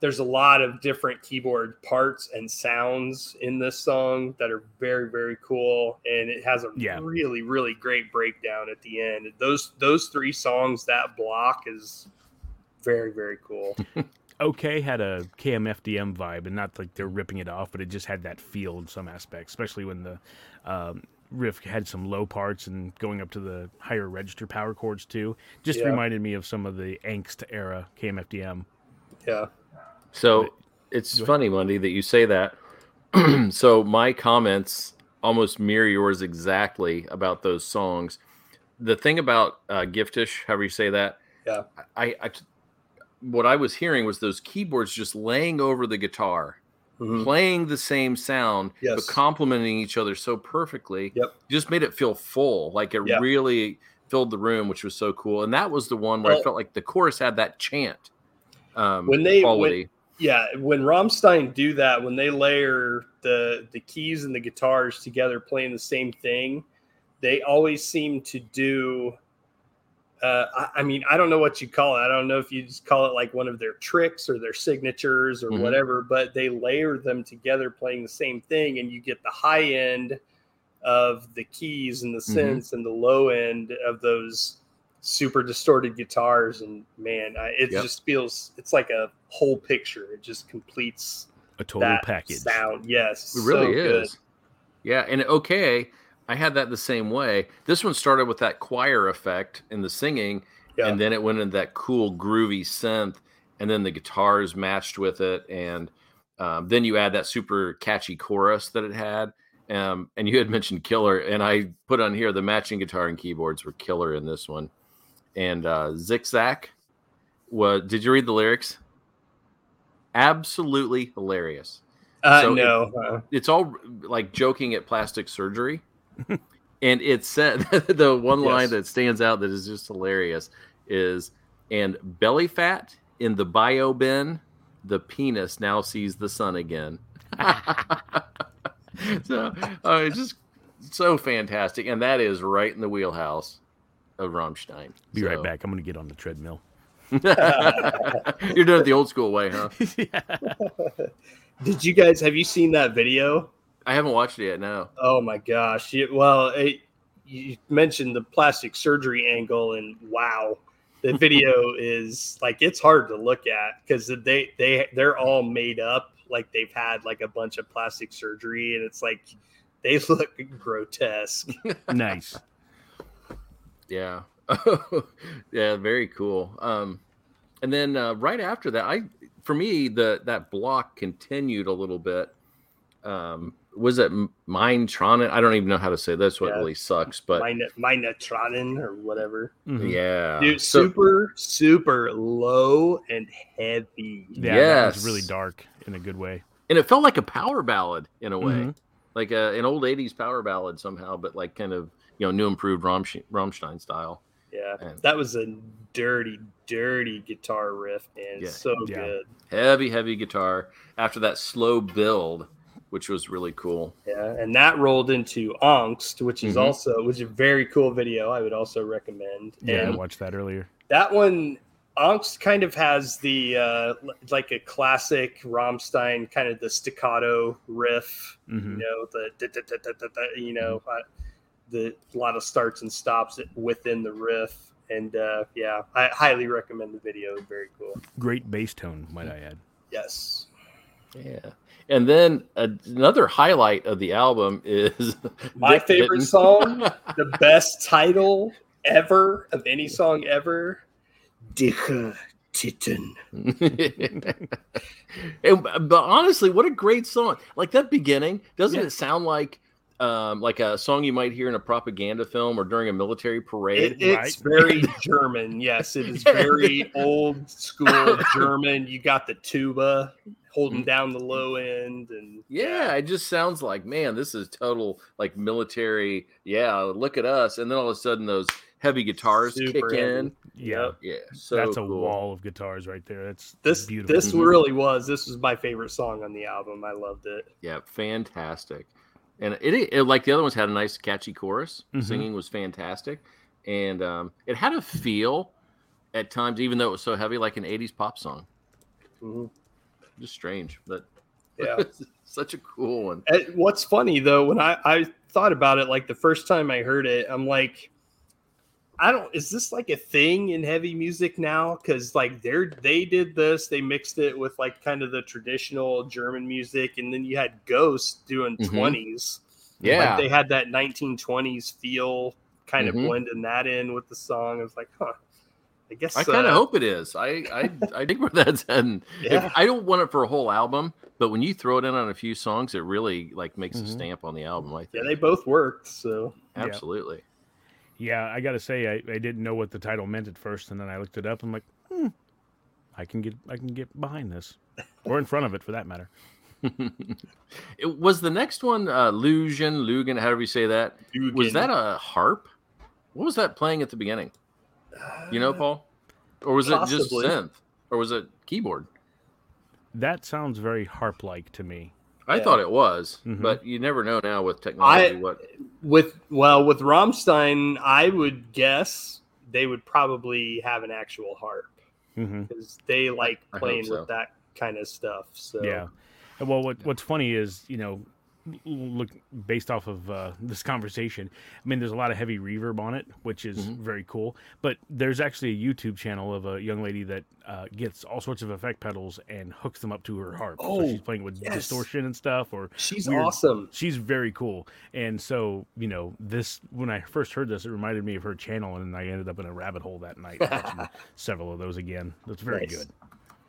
there's a lot of different keyboard parts and sounds in this song that are very very cool, and it has a Yeah. really really great breakdown at the end. Those those three songs, that block is very very cool. okay had a KMFDM vibe, and not like they're ripping it off, but it just had that feel in some aspects, especially when the um, riff had some low parts and going up to the higher register power chords too. Just Yeah. reminded me of some of the angst era KMFDM. Yeah. So But- it's funny, Monday, that you say that. so my comments almost mirror yours exactly about those songs. The thing about uh, Giftish, however you say that, Yeah. I, I, what I was hearing was those keyboards just laying over the guitar, Mhm. playing the same sound, Yes. but complementing each other so perfectly. Yep. Just made it feel full, like it Yeah. really filled the room, which was so cool. And that was the one where I felt like the chorus had that chant. Um, When they- when- Yeah, when Rammstein do that, when they layer the the keys and the guitars together, playing the same thing, they always seem to do. Uh, I, I mean, I don't know what you call it. I don't know if you just call it like one of their tricks or their signatures or Mhm. whatever, but they layer them together, playing the same thing, and you get the high end of the keys and the Mhm. synths and the low end of those super distorted guitars and man I, it Yep. just feels it's like a whole picture it just completes A total package. sound yes It really so good. is. Yeah, and okay, I had that the same way. This one started with that choir effect in the singing, yeah and then it went into that cool groovy synth, and then the guitars matched with it, and um, then you add that super catchy chorus that it had. Um, and you had mentioned killer, and I put on here the matching guitar and keyboards were killer in this one. And uh, Zigzag was. Did you read the lyrics? Absolutely hilarious. Uh, So no, uh, it's all like joking at plastic surgery. And it said the one line Yes. that stands out that is just hilarious is and belly fat in the bio bin, the penis now sees the sun again. so uh, it's just so fantastic. And that is right in the wheelhouse of Rammstein. Be right back. I'm going to get on the treadmill. You're doing it the old school way, huh? did you guys have you seen that video? I haven't watched it yet. No. Oh my gosh! You, well, it, you mentioned the plastic surgery angle, and wow, the video is like it's hard to look at because they they they're all made up like they've had like a bunch of plastic surgery, and it's like they look grotesque. nice. Yeah. yeah, very cool. Um and then uh, right after that, I for me the that block continued a little bit. Um was it M- Mindtronin? I don't even know how to say this. What Yeah. really sucks, but Mine Minetronin or whatever. Mhm. yeah, Dude, So- super super low and heavy. Yeah, that was really dark in a good way. and it felt like a power ballad in a way, Mhm. like a, an old '80s power ballad somehow, but like kind of you know new improved Rammstein, Rammstein style. Yeah, And- that was a dirty, dirty guitar riff, man. Yeah. So Yeah. good. Heavy, heavy guitar after that slow build, which was really cool. Yeah, and that rolled into Angst, which is Mhm. also which is a very cool video. I would also recommend. Yeah, I watched that earlier. that one, Angst kind of has the uh, like a classic Rammstein kind of the staccato riff. hmm You know the da- da- da- da- da- da, you know uh, the a lot of starts and stops within the riff. And uh, yeah, I highly recommend the video. Very cool. Great bass tone, might I add. Yes. Yeah. And then uh, another highlight of the album is My favorite Mitten. song, the best title ever of any song ever. Dicke Titten. And- but honestly, what a great song! Like that beginning, doesn't Yeah. it sound like um, like a song you might hear in a propaganda film or during a military parade? It, it's very German. Yes, it is very old school German. You got the tuba holding down the low end, and yeah, it just sounds like man, this is total like military. Yeah, look at us, and then all of a sudden those heavy guitars Super kick heavy. in. Yeah, Yep. Yeah, so that's a cool. wall of guitars right there. That's this beautiful. this Mhm. really was. This was my favorite song on the album. I loved it. Yeah, fantastic. And it, it like the other ones had a nice catchy chorus. Mhm. Singing was fantastic, and um, it had a feel at times, even though it was so heavy, like an '80s pop song. Mhm. Just strange, but Yeah. such a cool one. And what's funny though, when I, I thought about it, like the first time I heard it, I'm like, I don't. Is this like a thing in heavy music now? Because like they're they did this, they mixed it with like kind of the traditional German music, and then you had Ghost doing Mhm. 20s. Yeah, like they had that 1920s feel, kind Mhm. of blending that in with the song. I was like, huh. I guess I kind of uh, hope it is. I I, I think where that's heading. If- I don't want it for a whole album, but when you throw it in on a few songs, it really like makes Mhm. a stamp on the album. I think. Yeah, they both worked. So absolutely. Yeah, I gotta say, I, I didn't know what the title meant at first, and then I looked it up. I'm like, hmm, I can get I can get behind this, or in front of it for that matter. it was the next one, uh, Lugen, Lugan, however you say that. Was that a harp? What was that playing at the beginning? You know, Paul? Or was it just synth? Or was it keyboard? That sounds very harp-like to me. I Yeah. thought it was, Mhm. but you never know now with technology I- what with well with Rammstein, I would guess they would probably have an actual harp because they like playing so. with that kind of stuff. So Yeah. Well, what what's funny is you know, l- look based off of uh, this conversation. I mean, there's a lot of heavy reverb on it, which is Mhm. very cool. But there's actually a YouTube channel of a young lady that uh, gets all sorts of effect pedals and hooks them up to her harp. so Oh, she's playing with yes. distortion and stuff, or she's Weird. awesome. she's very cool. And so, you know, this when I first heard this, it reminded me of her channel, and I ended up in a rabbit hole that night watching several of those again. That's very Nice. good.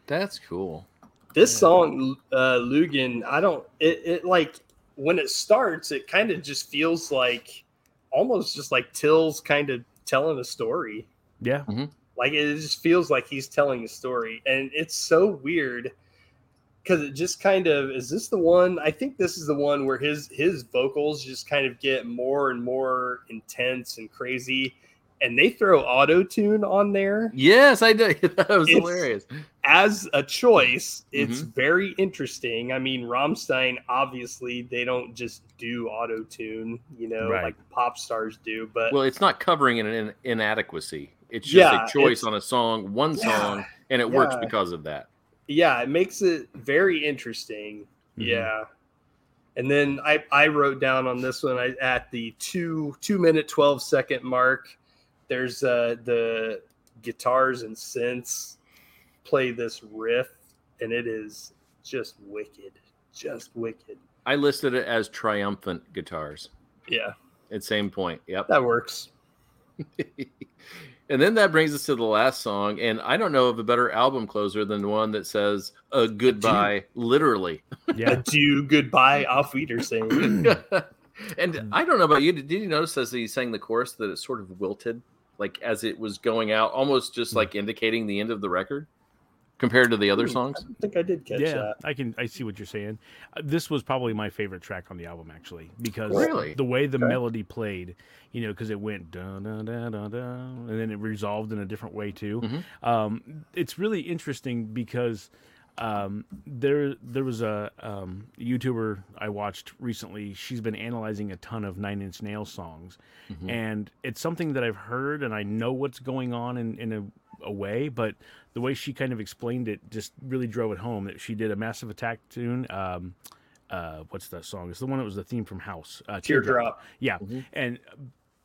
that's cool. This Yeah. song, uh, Lugan, I don't. It, it like when it starts, it kind of just feels like almost just like Till's kind of telling a story. Yeah, mm-hmm. Like it just feels like he's telling a story, and it's so weird because it just kind of is this the one i think this is the one where his his vocals just kind of get more and more intense and crazy and they throw auto tune on there Yes, I did. That was It's- hilarious. as a choice it's Mm-hmm. very interesting i mean rammstein obviously they don't just do auto tune you know Right. like pop stars do but Well, it's not covering an in- inadequacy. It's just Yeah, a choice on a song, one Yeah, song, and it works because of that. yeah it makes it very interesting Mhm. yeah and then i i wrote down on this one I, at the two two minute 12 second mark there's uh the guitars and synths play this riff and it is just wicked just wicked I listed it as triumphant guitars. yeah At same point. Yep. that works and then that brings us to the last song, and I don't know of a better album closer than the one that says a goodbye, literally. Yeah. adieu goodbye auf wiedersehen and I don't know about you. Did, did you notice as he sang the chorus that it sort of wilted, like as it was going out, almost just like indicating the end of the record compared to the other Hmm, songs? i think i did catch yeah, that I can. I see what you're saying. Uh, This was probably my favorite track on the album, actually, because Really? the way the Okay. melody played, you know, because it went da da da da da, and then it resolved in a different way too. Mhm. Um, it's really interesting because um, there there was a um, YouTuber I watched recently. She's been analyzing a ton of Nine Inch Nails songs, Mhm. and it's something that I've heard and I know what's going on in, in a, a way, but the way she kind of explained it just really drove it home. That she did a Massive Attack tune. Um, uh, what's that song? It's the one that was the theme from House. Uh, teardrop Yeah, Mhm. and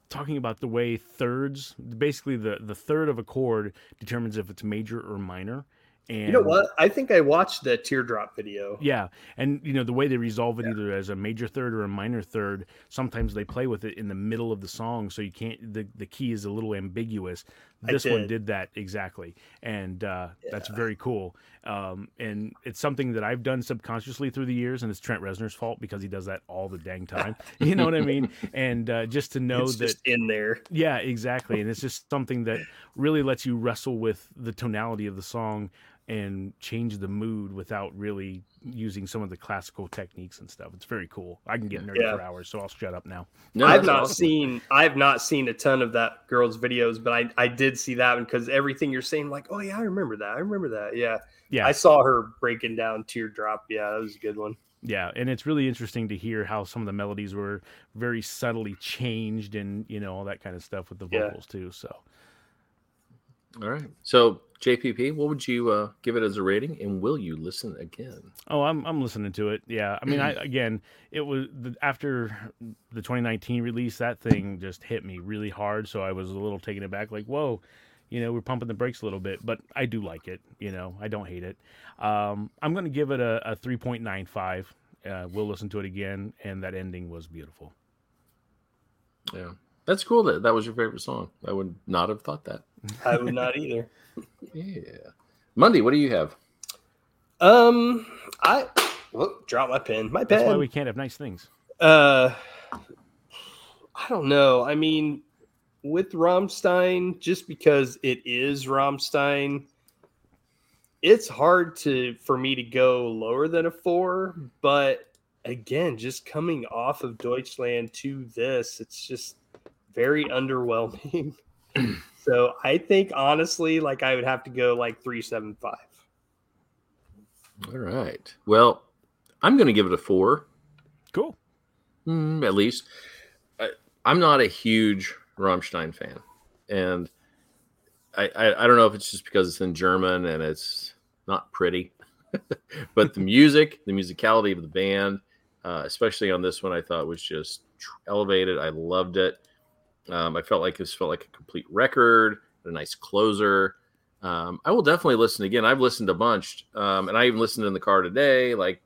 talking about the way thirds, basically the the third of a chord determines if it's major or minor. And you know what i think i watched the teardrop video yeah, and you know the way they resolve it either as a major third or a minor third. Sometimes they play with it in the middle of the song, so you can't. The the key is a little ambiguous. This one did. did that exactly, and uh, that's very cool. Um, and it's something that I've done subconsciously through the years, and it's Trent Reznor's fault because he does that all the dang time. you know what I mean? And uh, just to know it's that just in there yeah, exactly. And it's just something that really lets you wrestle with the tonality of the song and change the mood without really using some of the classical techniques and stuff. It's very cool. I can get nerdy Yeah. for hours, so I'll shut up now. No, I've not awesome. seen I've not seen a ton of that girl's videos, but I I did see that one because everything you're saying, like, oh yeah, I remember that. I remember that. Yeah. Yeah. I saw her breaking down teardrop. Yeah, that was a good one. Yeah, and it's really interesting to hear how some of the melodies were very subtly changed and, you know, all that kind of stuff with the Yeah. vocals too. So All right. So, JPP, what would you uh, give it as a rating, and will you listen again? Oh, I'm I'm listening to it. Yeah, I mean, I again, it was the, after the 2019 release, that thing just hit me really hard. So I was a little taken aback, like, whoa, you know, we're pumping the brakes a little bit. But I do like it. You know, I don't hate it. Um, I'm going to give it a, a 3.95. Uh, we'll listen to it again, and that ending was beautiful. Yeah. That's cool that that was your favorite song. I would not have thought that. I would not either. Yeah. Monday, what do you have? Um, I whoop, drop my pen. My That's why we can't have nice things. Uh, I don't know. I mean, with Rammstein, just because it is Rammstein, it's hard to for me to go lower than a four. But again, just coming off of Deutschland to this, it's just very underwhelming. so I think honestly, like I would have to go like three seven five. All right. Well, I'm going to give it a four, Cool. mm, at least. I, I'm not a huge Rammstein fan, and I, I I don't know if it's just because it's in German and it's not pretty, but the music, the musicality of the band, uh, especially on this one, I thought was just elevated. I loved it. Um, I felt like this felt like a complete record, a nice closer. Um, I will definitely listen again. I've listened a bunch, um, and I even listened in the car today. Like,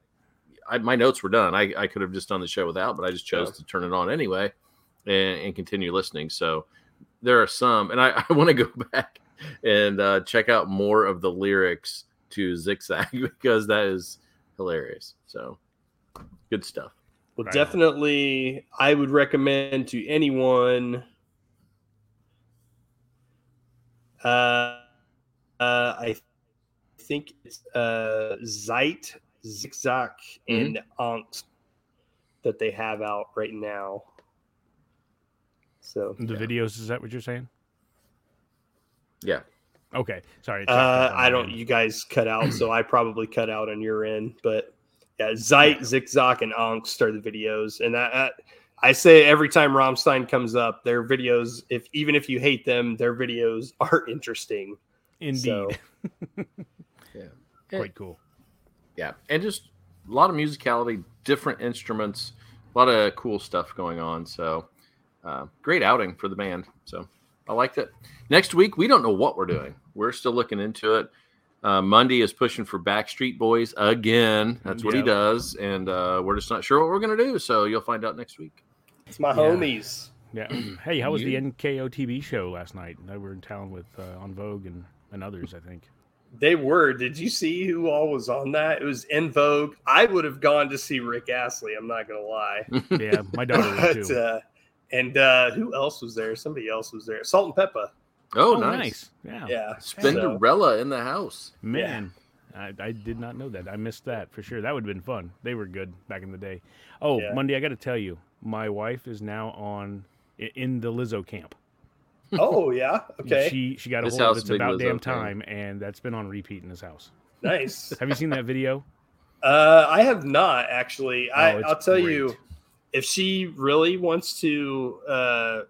I, my notes were done. I, I could have just done the show without, but I just chose Yeah. to turn it on anyway and, and continue listening. So there are some, and I, I want to go back and uh, check out more of the lyrics to Zigzag because that is hilarious. So good stuff. Well, Right definitely, I would recommend to anyone. Uh, uh, I think it's uh, Zeit Zigzag and Angst that they have out right now. So The Yeah. videos, is that what you're saying? Yeah. Okay. Sorry. uh, I don't. end. You guys cut out, so I probably cut out on your end. But yeah, Zeit, Zigzag, and Angst are the videos, and that. that I say every time Rammstein comes up, their videos, if even if you hate them, their videos are interesting. Indeed. So, Yeah. Quite cool. Yeah, and just a lot of musicality, different instruments, a lot of cool stuff going on. So, uh, great outing for the band. So, I liked it. Next week, we don't know what we're doing. We're still looking into it. Uh, Monday is pushing for Backstreet Boys again. That's what he does, and uh, we're just not sure what we're gonna do. So, you'll find out next week. it's my Yeah. homies. Yeah. hey, how was the You- NKOTB show last night? They were in town with uh, En Vogue and, and others, I think. They were. Did you see who all was on that? It was En Vogue. I would have gone to see Rick Astley. I'm not gonna lie. Yeah, my daughter but, was too. uh, and uh, who else was there? Somebody else was there. Salt-N-Pepa. Oh, oh, nice. Yeah. Yeah. Spinderella in the house. Man, I, I did not know that. I missed that for sure. That would have been fun. They were good back in the day. Oh, Yeah. Monday, I got to tell you, my wife is now on in the Lizzo camp. Oh yeah. Okay. She she got a This hold of house It's About Lizzo Damn fan. Time, and that's been on repeat in this house. nice. Have you seen that video? Uh, I have not actually. I, Oh, it's I'll tell you, if she really wants to, uh,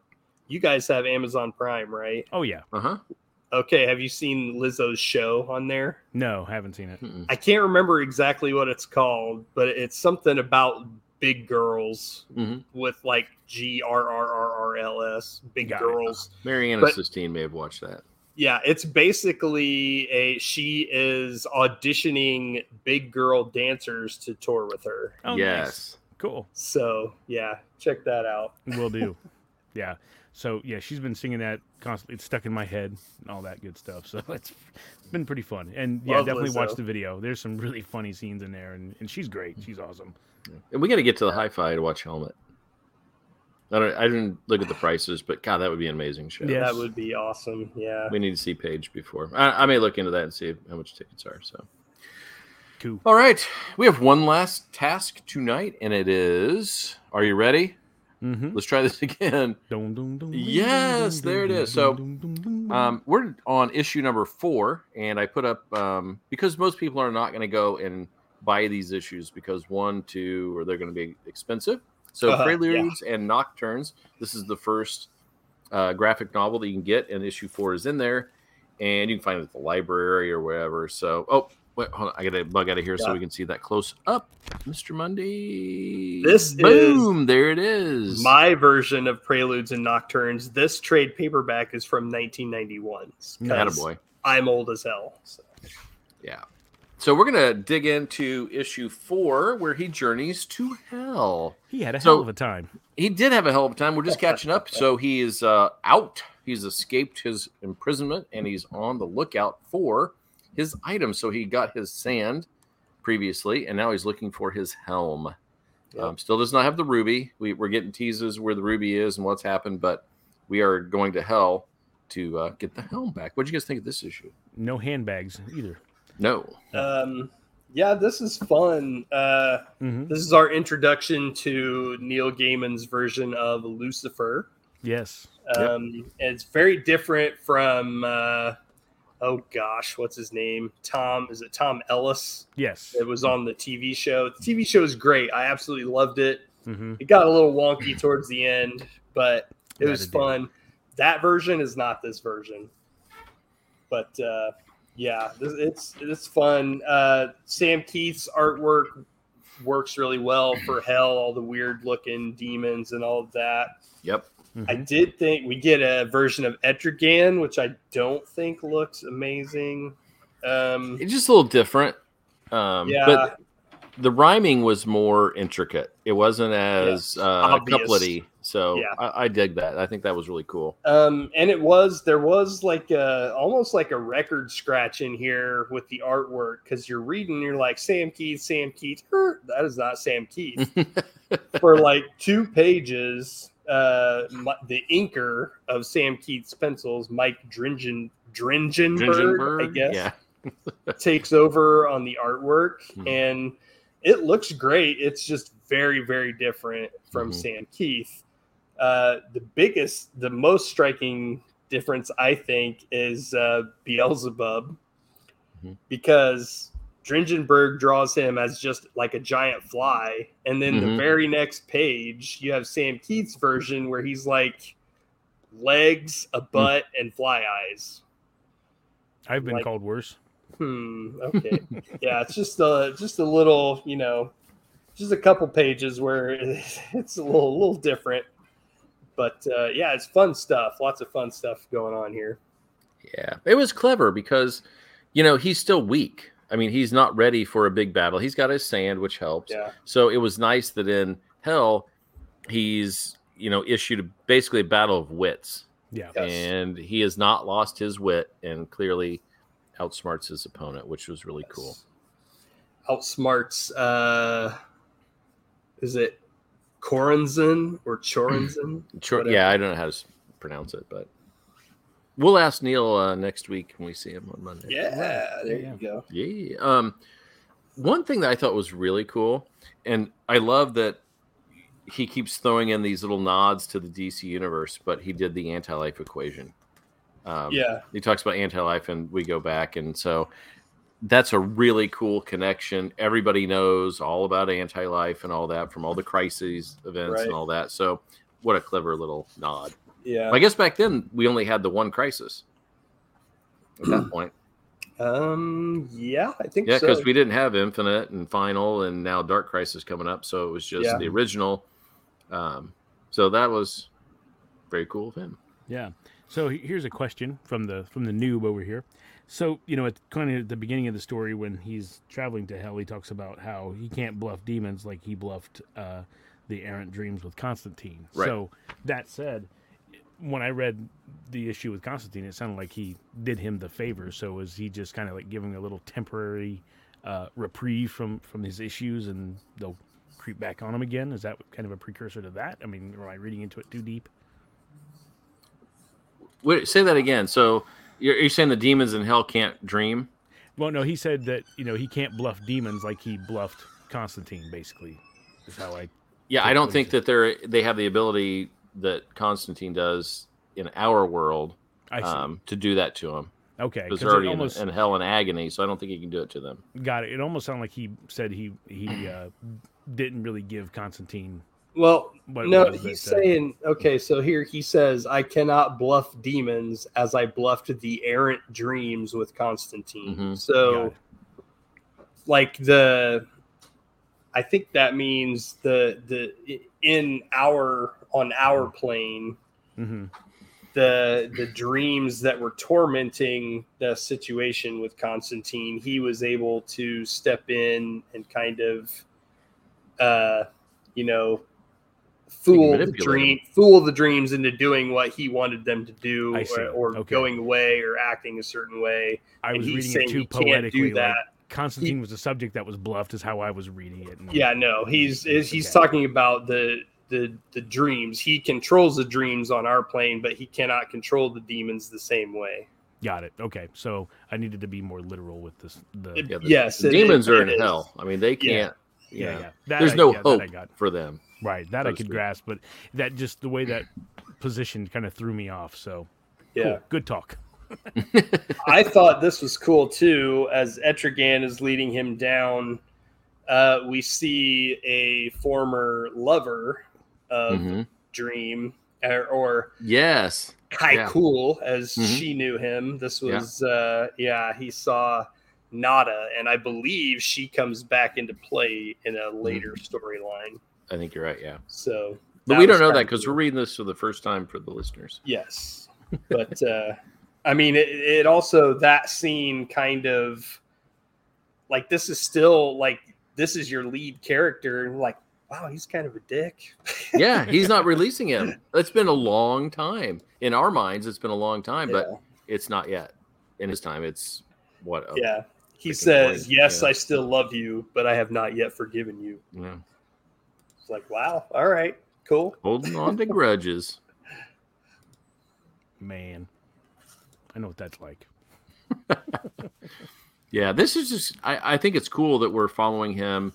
you guys have Amazon Prime, right? Oh yeah. Uh huh. Okay. Have you seen Lizzo's show on there? No, haven't seen it. I can't remember exactly what it's called, but it's something about big girls Mhm. with like G R R R R L S, big Got it. girls. Mariana But- Sistine may have watched that. Yeah, it's basically a she is auditioning big girl dancers to tour with her. Oh, nice. yes. Cool. So yeah, check that out. Will do. yeah. So yeah, she's been singing that constantly. It's stuck in my head and all that good stuff. So it's been pretty fun. And yeah, Love definitely watch the video. There's some really funny scenes in there, and, and she's great. She's awesome. And we got to get to the hi-fi to watch Helmet. I don't. I didn't look at the prices, but God, that would be an amazing show. Yeah. That would be awesome. Yeah. We need to see Paige before. I, I may look into that and see how much tickets are. So, Cool. all right, we have one last task tonight, and it is. Are you ready? Mm-hmm. Let's try this again. Yes, there it is. So, Um, we're on issue number four, and I put up um, because most people are not going to go and buy these issues because one, two, or they're going to be expensive. So, Uh-huh, Preludes and Nocturnes. This is the first uh, graphic novel that you can get, and issue four is in there, and you can find it at the library or wherever. So, oh, wait, hold on, I got to bug out of here so we can see that close up, Mister Monday. This is boom, there it is. My version of Preludes and Nocturnes. This trade paperback is from 1991. Attaboy. I'm old as hell. So. Yeah. So we're gonna dig into issue four, where he journeys to hell. He had a So- hell of a time. He did have a hell of a time. We're just catching up. So he is uh, out. He's escaped his imprisonment, and he's on the lookout for his item. So he got his sand previously, and now he's looking for his helm. Yep. Um, still does not have the ruby. We, we're getting teases where the ruby is and what's happened, but we are going to hell to uh, get the helm back. What do you guys think of this issue? No handbags either. No. Um, yeah, this is fun. Uh, hmm this is our introduction to Neil Gaiman's version of Lucifer. Yes. Um, and it's very different from, uh, oh gosh, what's his name? Tom, is it Tom Ellis? Yes. It was on the TV show. The TV show is great. I absolutely loved it. hmm It got a little wonky towards the end, but it That was it did. fun. That version is not this version, but uh, yeah, this- it's it's fun. Uh, Sam Kieth's artwork works really well for Hell, all the weird looking demons and all of that. Yep. I Mhm. did think we get a version of Etrigan, which I don't think looks amazing. Um, It's just a little different. Um, Yeah. But the rhyming was more intricate. It wasn't as Yeah, uh, couplety. So Yeah. I, I dig that. I think that was really cool. Um, and it was there was like a almost like a record scratch in here with the artwork because you're reading, you're like Sam Kieth, Sam Kieth. Er, that is not Sam Kieth. For like two pages, uh, the inker of Sam Kieth's pencils, Mike Dringen Dringenberg, I guess. Yeah. takes over on the artwork, Hmm. and it looks great. It's just very, very different from Mhm. Sam Kieth. Uh, the biggest, the most striking difference, I think, is uh, Beelzebub, Mhm. because Dringenberg draws him as just like a giant fly, and then the Mhm. very next page, you have Sam Kieth's version where he's like legs, a butt, and fly eyes. I've been Like- called worse. Hmm. Okay. yeah, it's just a just a little, you know, just a couple pages where it's a little little different. But uh, yeah, it's fun stuff. Lots of fun stuff going on here. Yeah, it was clever because, you know, he's still weak. I mean, he's not ready for a big battle. He's got his sand, which helps. Yeah. So it was nice that in Hell, he's you know issued a, basically a battle of wits, Yeah. Yes. and he has not lost his wit, and clearly outsmarts his opponent, which was really cool. Outsmarts. Uh, is it Corenzen or Chorenzen? Sure, Whatever. yeah, I don't know how to pronounce it, but we'll ask Neil uh, next week when we see him on Monday. yeah. There Yeah. you go. Yeah. Um, one thing that I thought was really cool, and I love that he keeps throwing in these little nods to the DC universe, but he did the anti-life equation. Um, Yeah. he talks about anti-life, and we go back, and so that's a really cool connection. Everybody knows all about anti-life and all that from all the crises events Right. and all that. So, what a clever little nod. Yeah. I guess back then we only had the one crisis at that point. Um. Yeah, I think Yeah, so. because we didn't have Infinite and Final, and now Dark Crisis coming up, so it was just Yeah. the original. Um, so that was very cool of him. Yeah. So here's a question from the from the noob over here. So you know, at kind of at the beginning of the story, when he's traveling to hell, he talks about how he can't bluff demons like he bluffed uh, the errant dreams with Constantine. Right. So that said, when I read the issue with Constantine, it sounded like he did him the favor. So was he just kind of like giving a little temporary uh, reprieve from from his issues, and they'll creep back on him again? Is that kind of a precursor to that? I mean, am I reading into it too deep? Wait, say that again. So you're, you're saying the demons in hell can't dream? Well, no, he said that you know he can't bluff demons like he bluffed Constantine. Basically, is how I. Yeah, I don't think that they're they have the ability that Constantine does in our world I see. um, to do that to him. okay, Because because they're already almost in, in hell and agony, so I don't think he can do it to them. got it. It almost sounded like he said he he uh, didn't really give Constantine. Well, What no, was he's that, saying okay. So here he says, "I cannot bluff demons as I bluffed the errant dreams with Constantine." Mhm. So, like the, I think that means the the in our on our plane, hmm the the dreams that were tormenting the situation with Constantine, he was able to step in and kind of, uh, you know, fool the dream, fool the dreams into doing what he wanted them to do, or, or Okay. going away, or acting a certain way. I was he's reading it too poetically. like that. Constantine was a subject that was bluffed, is how I was reading it. Yeah, no, he's he's he's Okay. talking about the the the dreams. He controls the dreams on our plane, but he cannot control the demons the same way. Got it. Okay, so I needed to be more literal with this. The It- Yeah, the, Yes, the it- demons it- are it in is. hell. I mean, they can't. yeah, Yeah, yeah. That there's I- no yeah, that hope I got. for them. Right, that so I to could speak. grasp, but that just the way that position kind of threw me off. So Yeah. cool. good talk. I thought this was cool too. As Etrigan is leading him down, uh, we see a former lover of Mhm. Dream, or, or Yes. Kai Yeah. Cool, as Mhm. she knew him. This Yeah. was, uh, yeah, he saw Nada, and I believe she comes back into play in a later storyline. I think you're right. Yeah. So, But we don't know that because we're reading this for the first time for the listeners. Yes, but uh, I mean, it, it also that scene kind of like this is still like this is your lead character, like wow, he's kind of a dick. Yeah, he's not releasing him. It's been a long time. In our minds, it's been a long time, but it's not yet. In his time, it's what? a- yeah, he says, point, "Yes, yeah. I still love you, but I have not yet forgiven you." yeah. It's like, wow, all right, cool. Holding on to grudges. Man, I know what that's like. Yeah, this is just. I, I think it's cool that we're following him.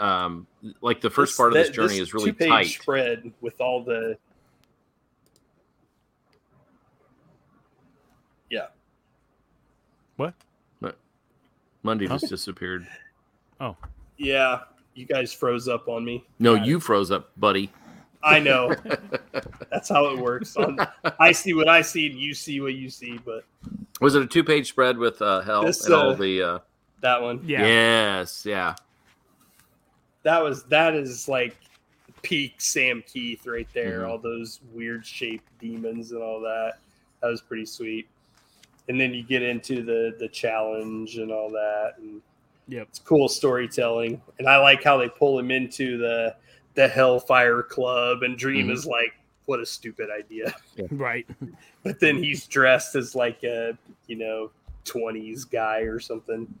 Um, like the first This- part of this that- journey is really tight. spread with all the. Yeah, What? Monday Huh? just disappeared. Oh. Yeah. You guys froze up on me. No, Got it. you froze up, buddy. I know. That's how it works. On, I see what I see, and you see what you see. But Was it a two-page spread with uh, hell This, and all uh, the? Uh, that one, Yeah. Yes, yeah. That was that is like peak Sam Kieth right there. Mhm. All those weird shaped demons and all that. That was pretty sweet. And then you get into the the challenge and all that, and Yep. it's cool storytelling. And I like how they pull him into the the Hellfire Club, and Dream Mhm. is like, "What a stupid idea." Right. But then he's dressed as like a you know twenties guy or something.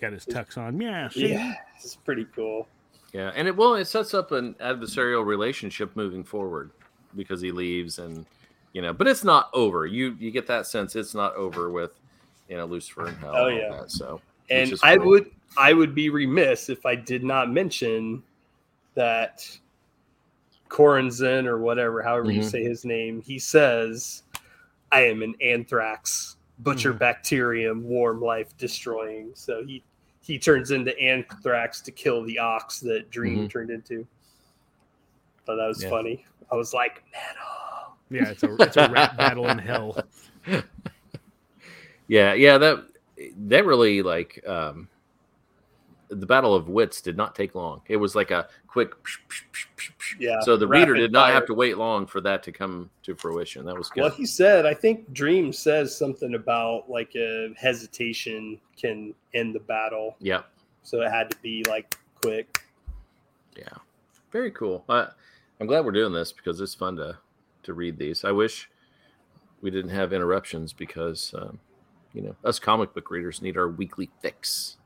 Got his tux on. Yeah. see? Yeah, it's pretty cool. Yeah, and it well, it sets up an adversarial relationship moving forward because he leaves, and you know, but it's not over. You you get that sense it's not over with, you know, Lucifer and hell. Oh, and yeah. that, so And I cool. would I would be remiss if I did not mention that Corazon or whatever, however you Mhm. say his name, he says, "I am an anthrax butcher Mhm. bacterium, warm life destroying." So he he turns into anthrax to kill the ox that Dream Mhm. turned into. Thought that was Yeah. funny. I was like, metal. Yeah. It's a it's a rap battle in hell. yeah, yeah that that really like um the battle of wits did not take long. It was like a quick. Yeah. So the reader did not fire. have to wait long for that to come to fruition. That was good. Well, he said, I think Dream says something about like a hesitation can end the battle. Yep. So it had to be like quick. Yeah, very cool. I, I'm glad we're doing this because it's fun to to read these. I wish we didn't have interruptions because um, you know us comic book readers need our weekly fix.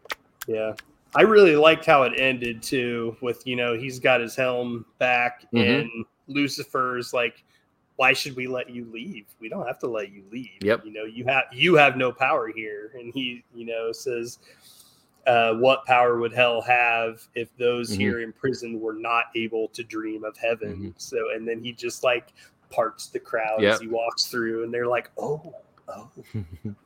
Yeah. I really liked how it ended too, with you know, he's got his helm back Mhm. and Lucifer's like, Why should we let you leave? We don't have to let you leave. Yep. You know, you have you have no power here. And he, you know, says, uh, what power would hell have if those Mhm. here in prison were not able to dream of heaven? Mhm. So and then he just like parts the crowd Yep. as he walks through and they're like, Oh, oh.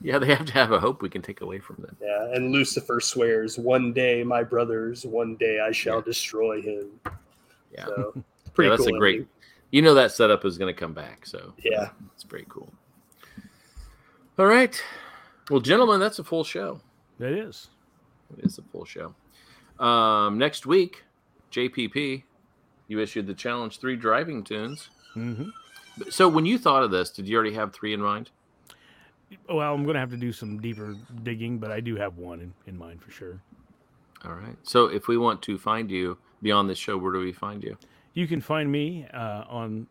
Yeah, they have to have a hope we can take away from them. Yeah, and Lucifer swears, "One day, my brothers, one day I shall Yeah. destroy him." Yeah, So, pretty yeah that's cool. a great. ending. You know that setup is going to come back, so Yeah, it's pretty cool. All right, well, gentlemen, that's a full show. That is. It is a full show. Um, next week, JPP, you issued the challenge three driving tunes. hmm So when you thought of this, did you already have three in mind? Well, I'm gonna have to do some deeper digging, but I do have one in, in mind for sure. All right. So if we want to find you beyond this show, where do we find you? You can find me uh, on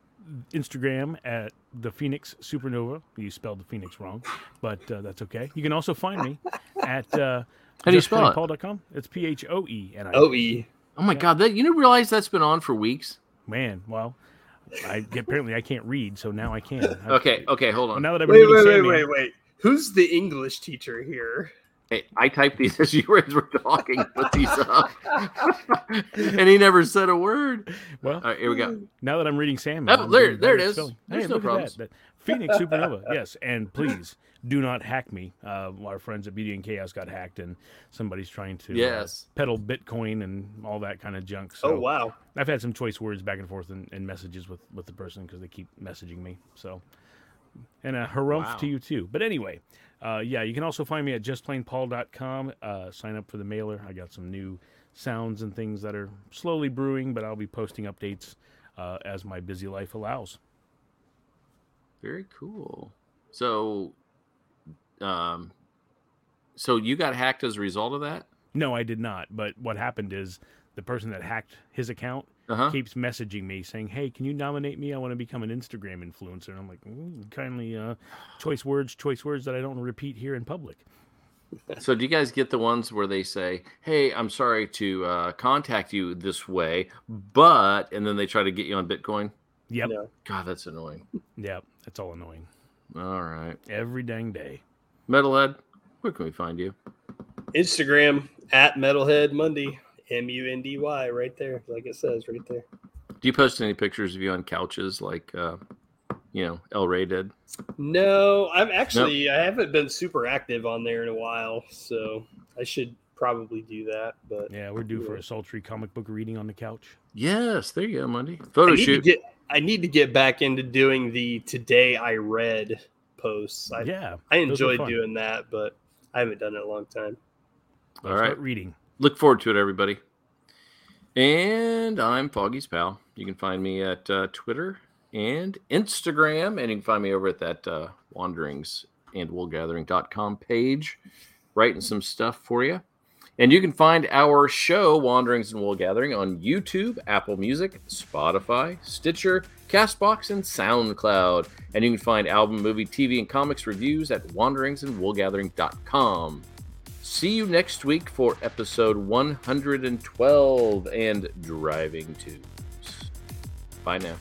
Instagram at the Phoenix Supernova. You spelled the Phoenix wrong, but uh, that's okay. You can also find me at uh, How do you spell it? justplainpaul.com. It's P H O E N I. O E. Oh my God! That you didn't realize that's been on for weeks. Man, well, I apparently I can't read, so now I can. I've- Okay. Okay. Hold Well, on. now that I've been Wait, reading wait, wait, Sandman- wait, wait. Who's the English teacher here? Hey, I typed these as you were talking. Put these up, and he never said a word. Well, All right, here we go. now that I'm reading Sandman, Oh, I'm there- getting there it better at is. spelling. There's Hey, no look at problems. that. That- Phoenix Supernova, yes, and please do not hack me. Uh, our friends at Beauty and Chaos got hacked, and somebody's trying to uh, Yes. peddle Bitcoin and all that kind of junk. So oh wow. I've had some choice words back and forth in, in messages with, with the person because they keep messaging me. So, and a harumph Wow. to you too. But anyway, uh, yeah, you can also find me at justplainpaul.com. Uh, sign up for the mailer. I got some new sounds and things that are slowly brewing, but I'll be posting updates uh, as my busy life allows. Very cool. So, um, so you got hacked as a result of that? No, I did not. But what happened is the person that hacked his account Uh huh. keeps messaging me saying, "Hey, can you nominate me? I want to become an Instagram influencer." And I'm like, "Mm, "Kindly, uh, choice words, choice words that I don't repeat here in public." So do you guys get the ones where they say, "Hey, I'm sorry to uh, contact you this way, but," and then they try to get you on Bitcoin? Yep, No. God, that's annoying. yep, that's all annoying All right, every dang day. Metalhead, Where can we find you? Instagram at Metalhead Mundy, M U N D Y, right there, like it says right there. Do you post any pictures of you on couches like, uh, you know, El Ray did? No, I'm actually I haven't been super active on there in a while, so I should probably do that. But Yeah, we're due for a sultry comic book reading on the couch. Yes, there you go, Monday. Photo need to shoot. get I need to get back into doing the today I read posts. I, yeah, I those enjoyed doing that, but I haven't done it in a long time. All Start right. reading. Look forward to it, everybody. And I'm Foggy's Pal. You can find me at uh, Twitter and Instagram, and you can find me over at that uh, wanderings and woolgathering.com page, writing some stuff for you. And you can find our show, Wanderings and Wool Gathering, on YouTube, Apple Music, Spotify, Stitcher, Castbox, and SoundCloud. And you can find album, movie, TV, and comics reviews at wanderingsandwoolgathering.com. See you next week for episode 112 and Driving Tubes. Bye now.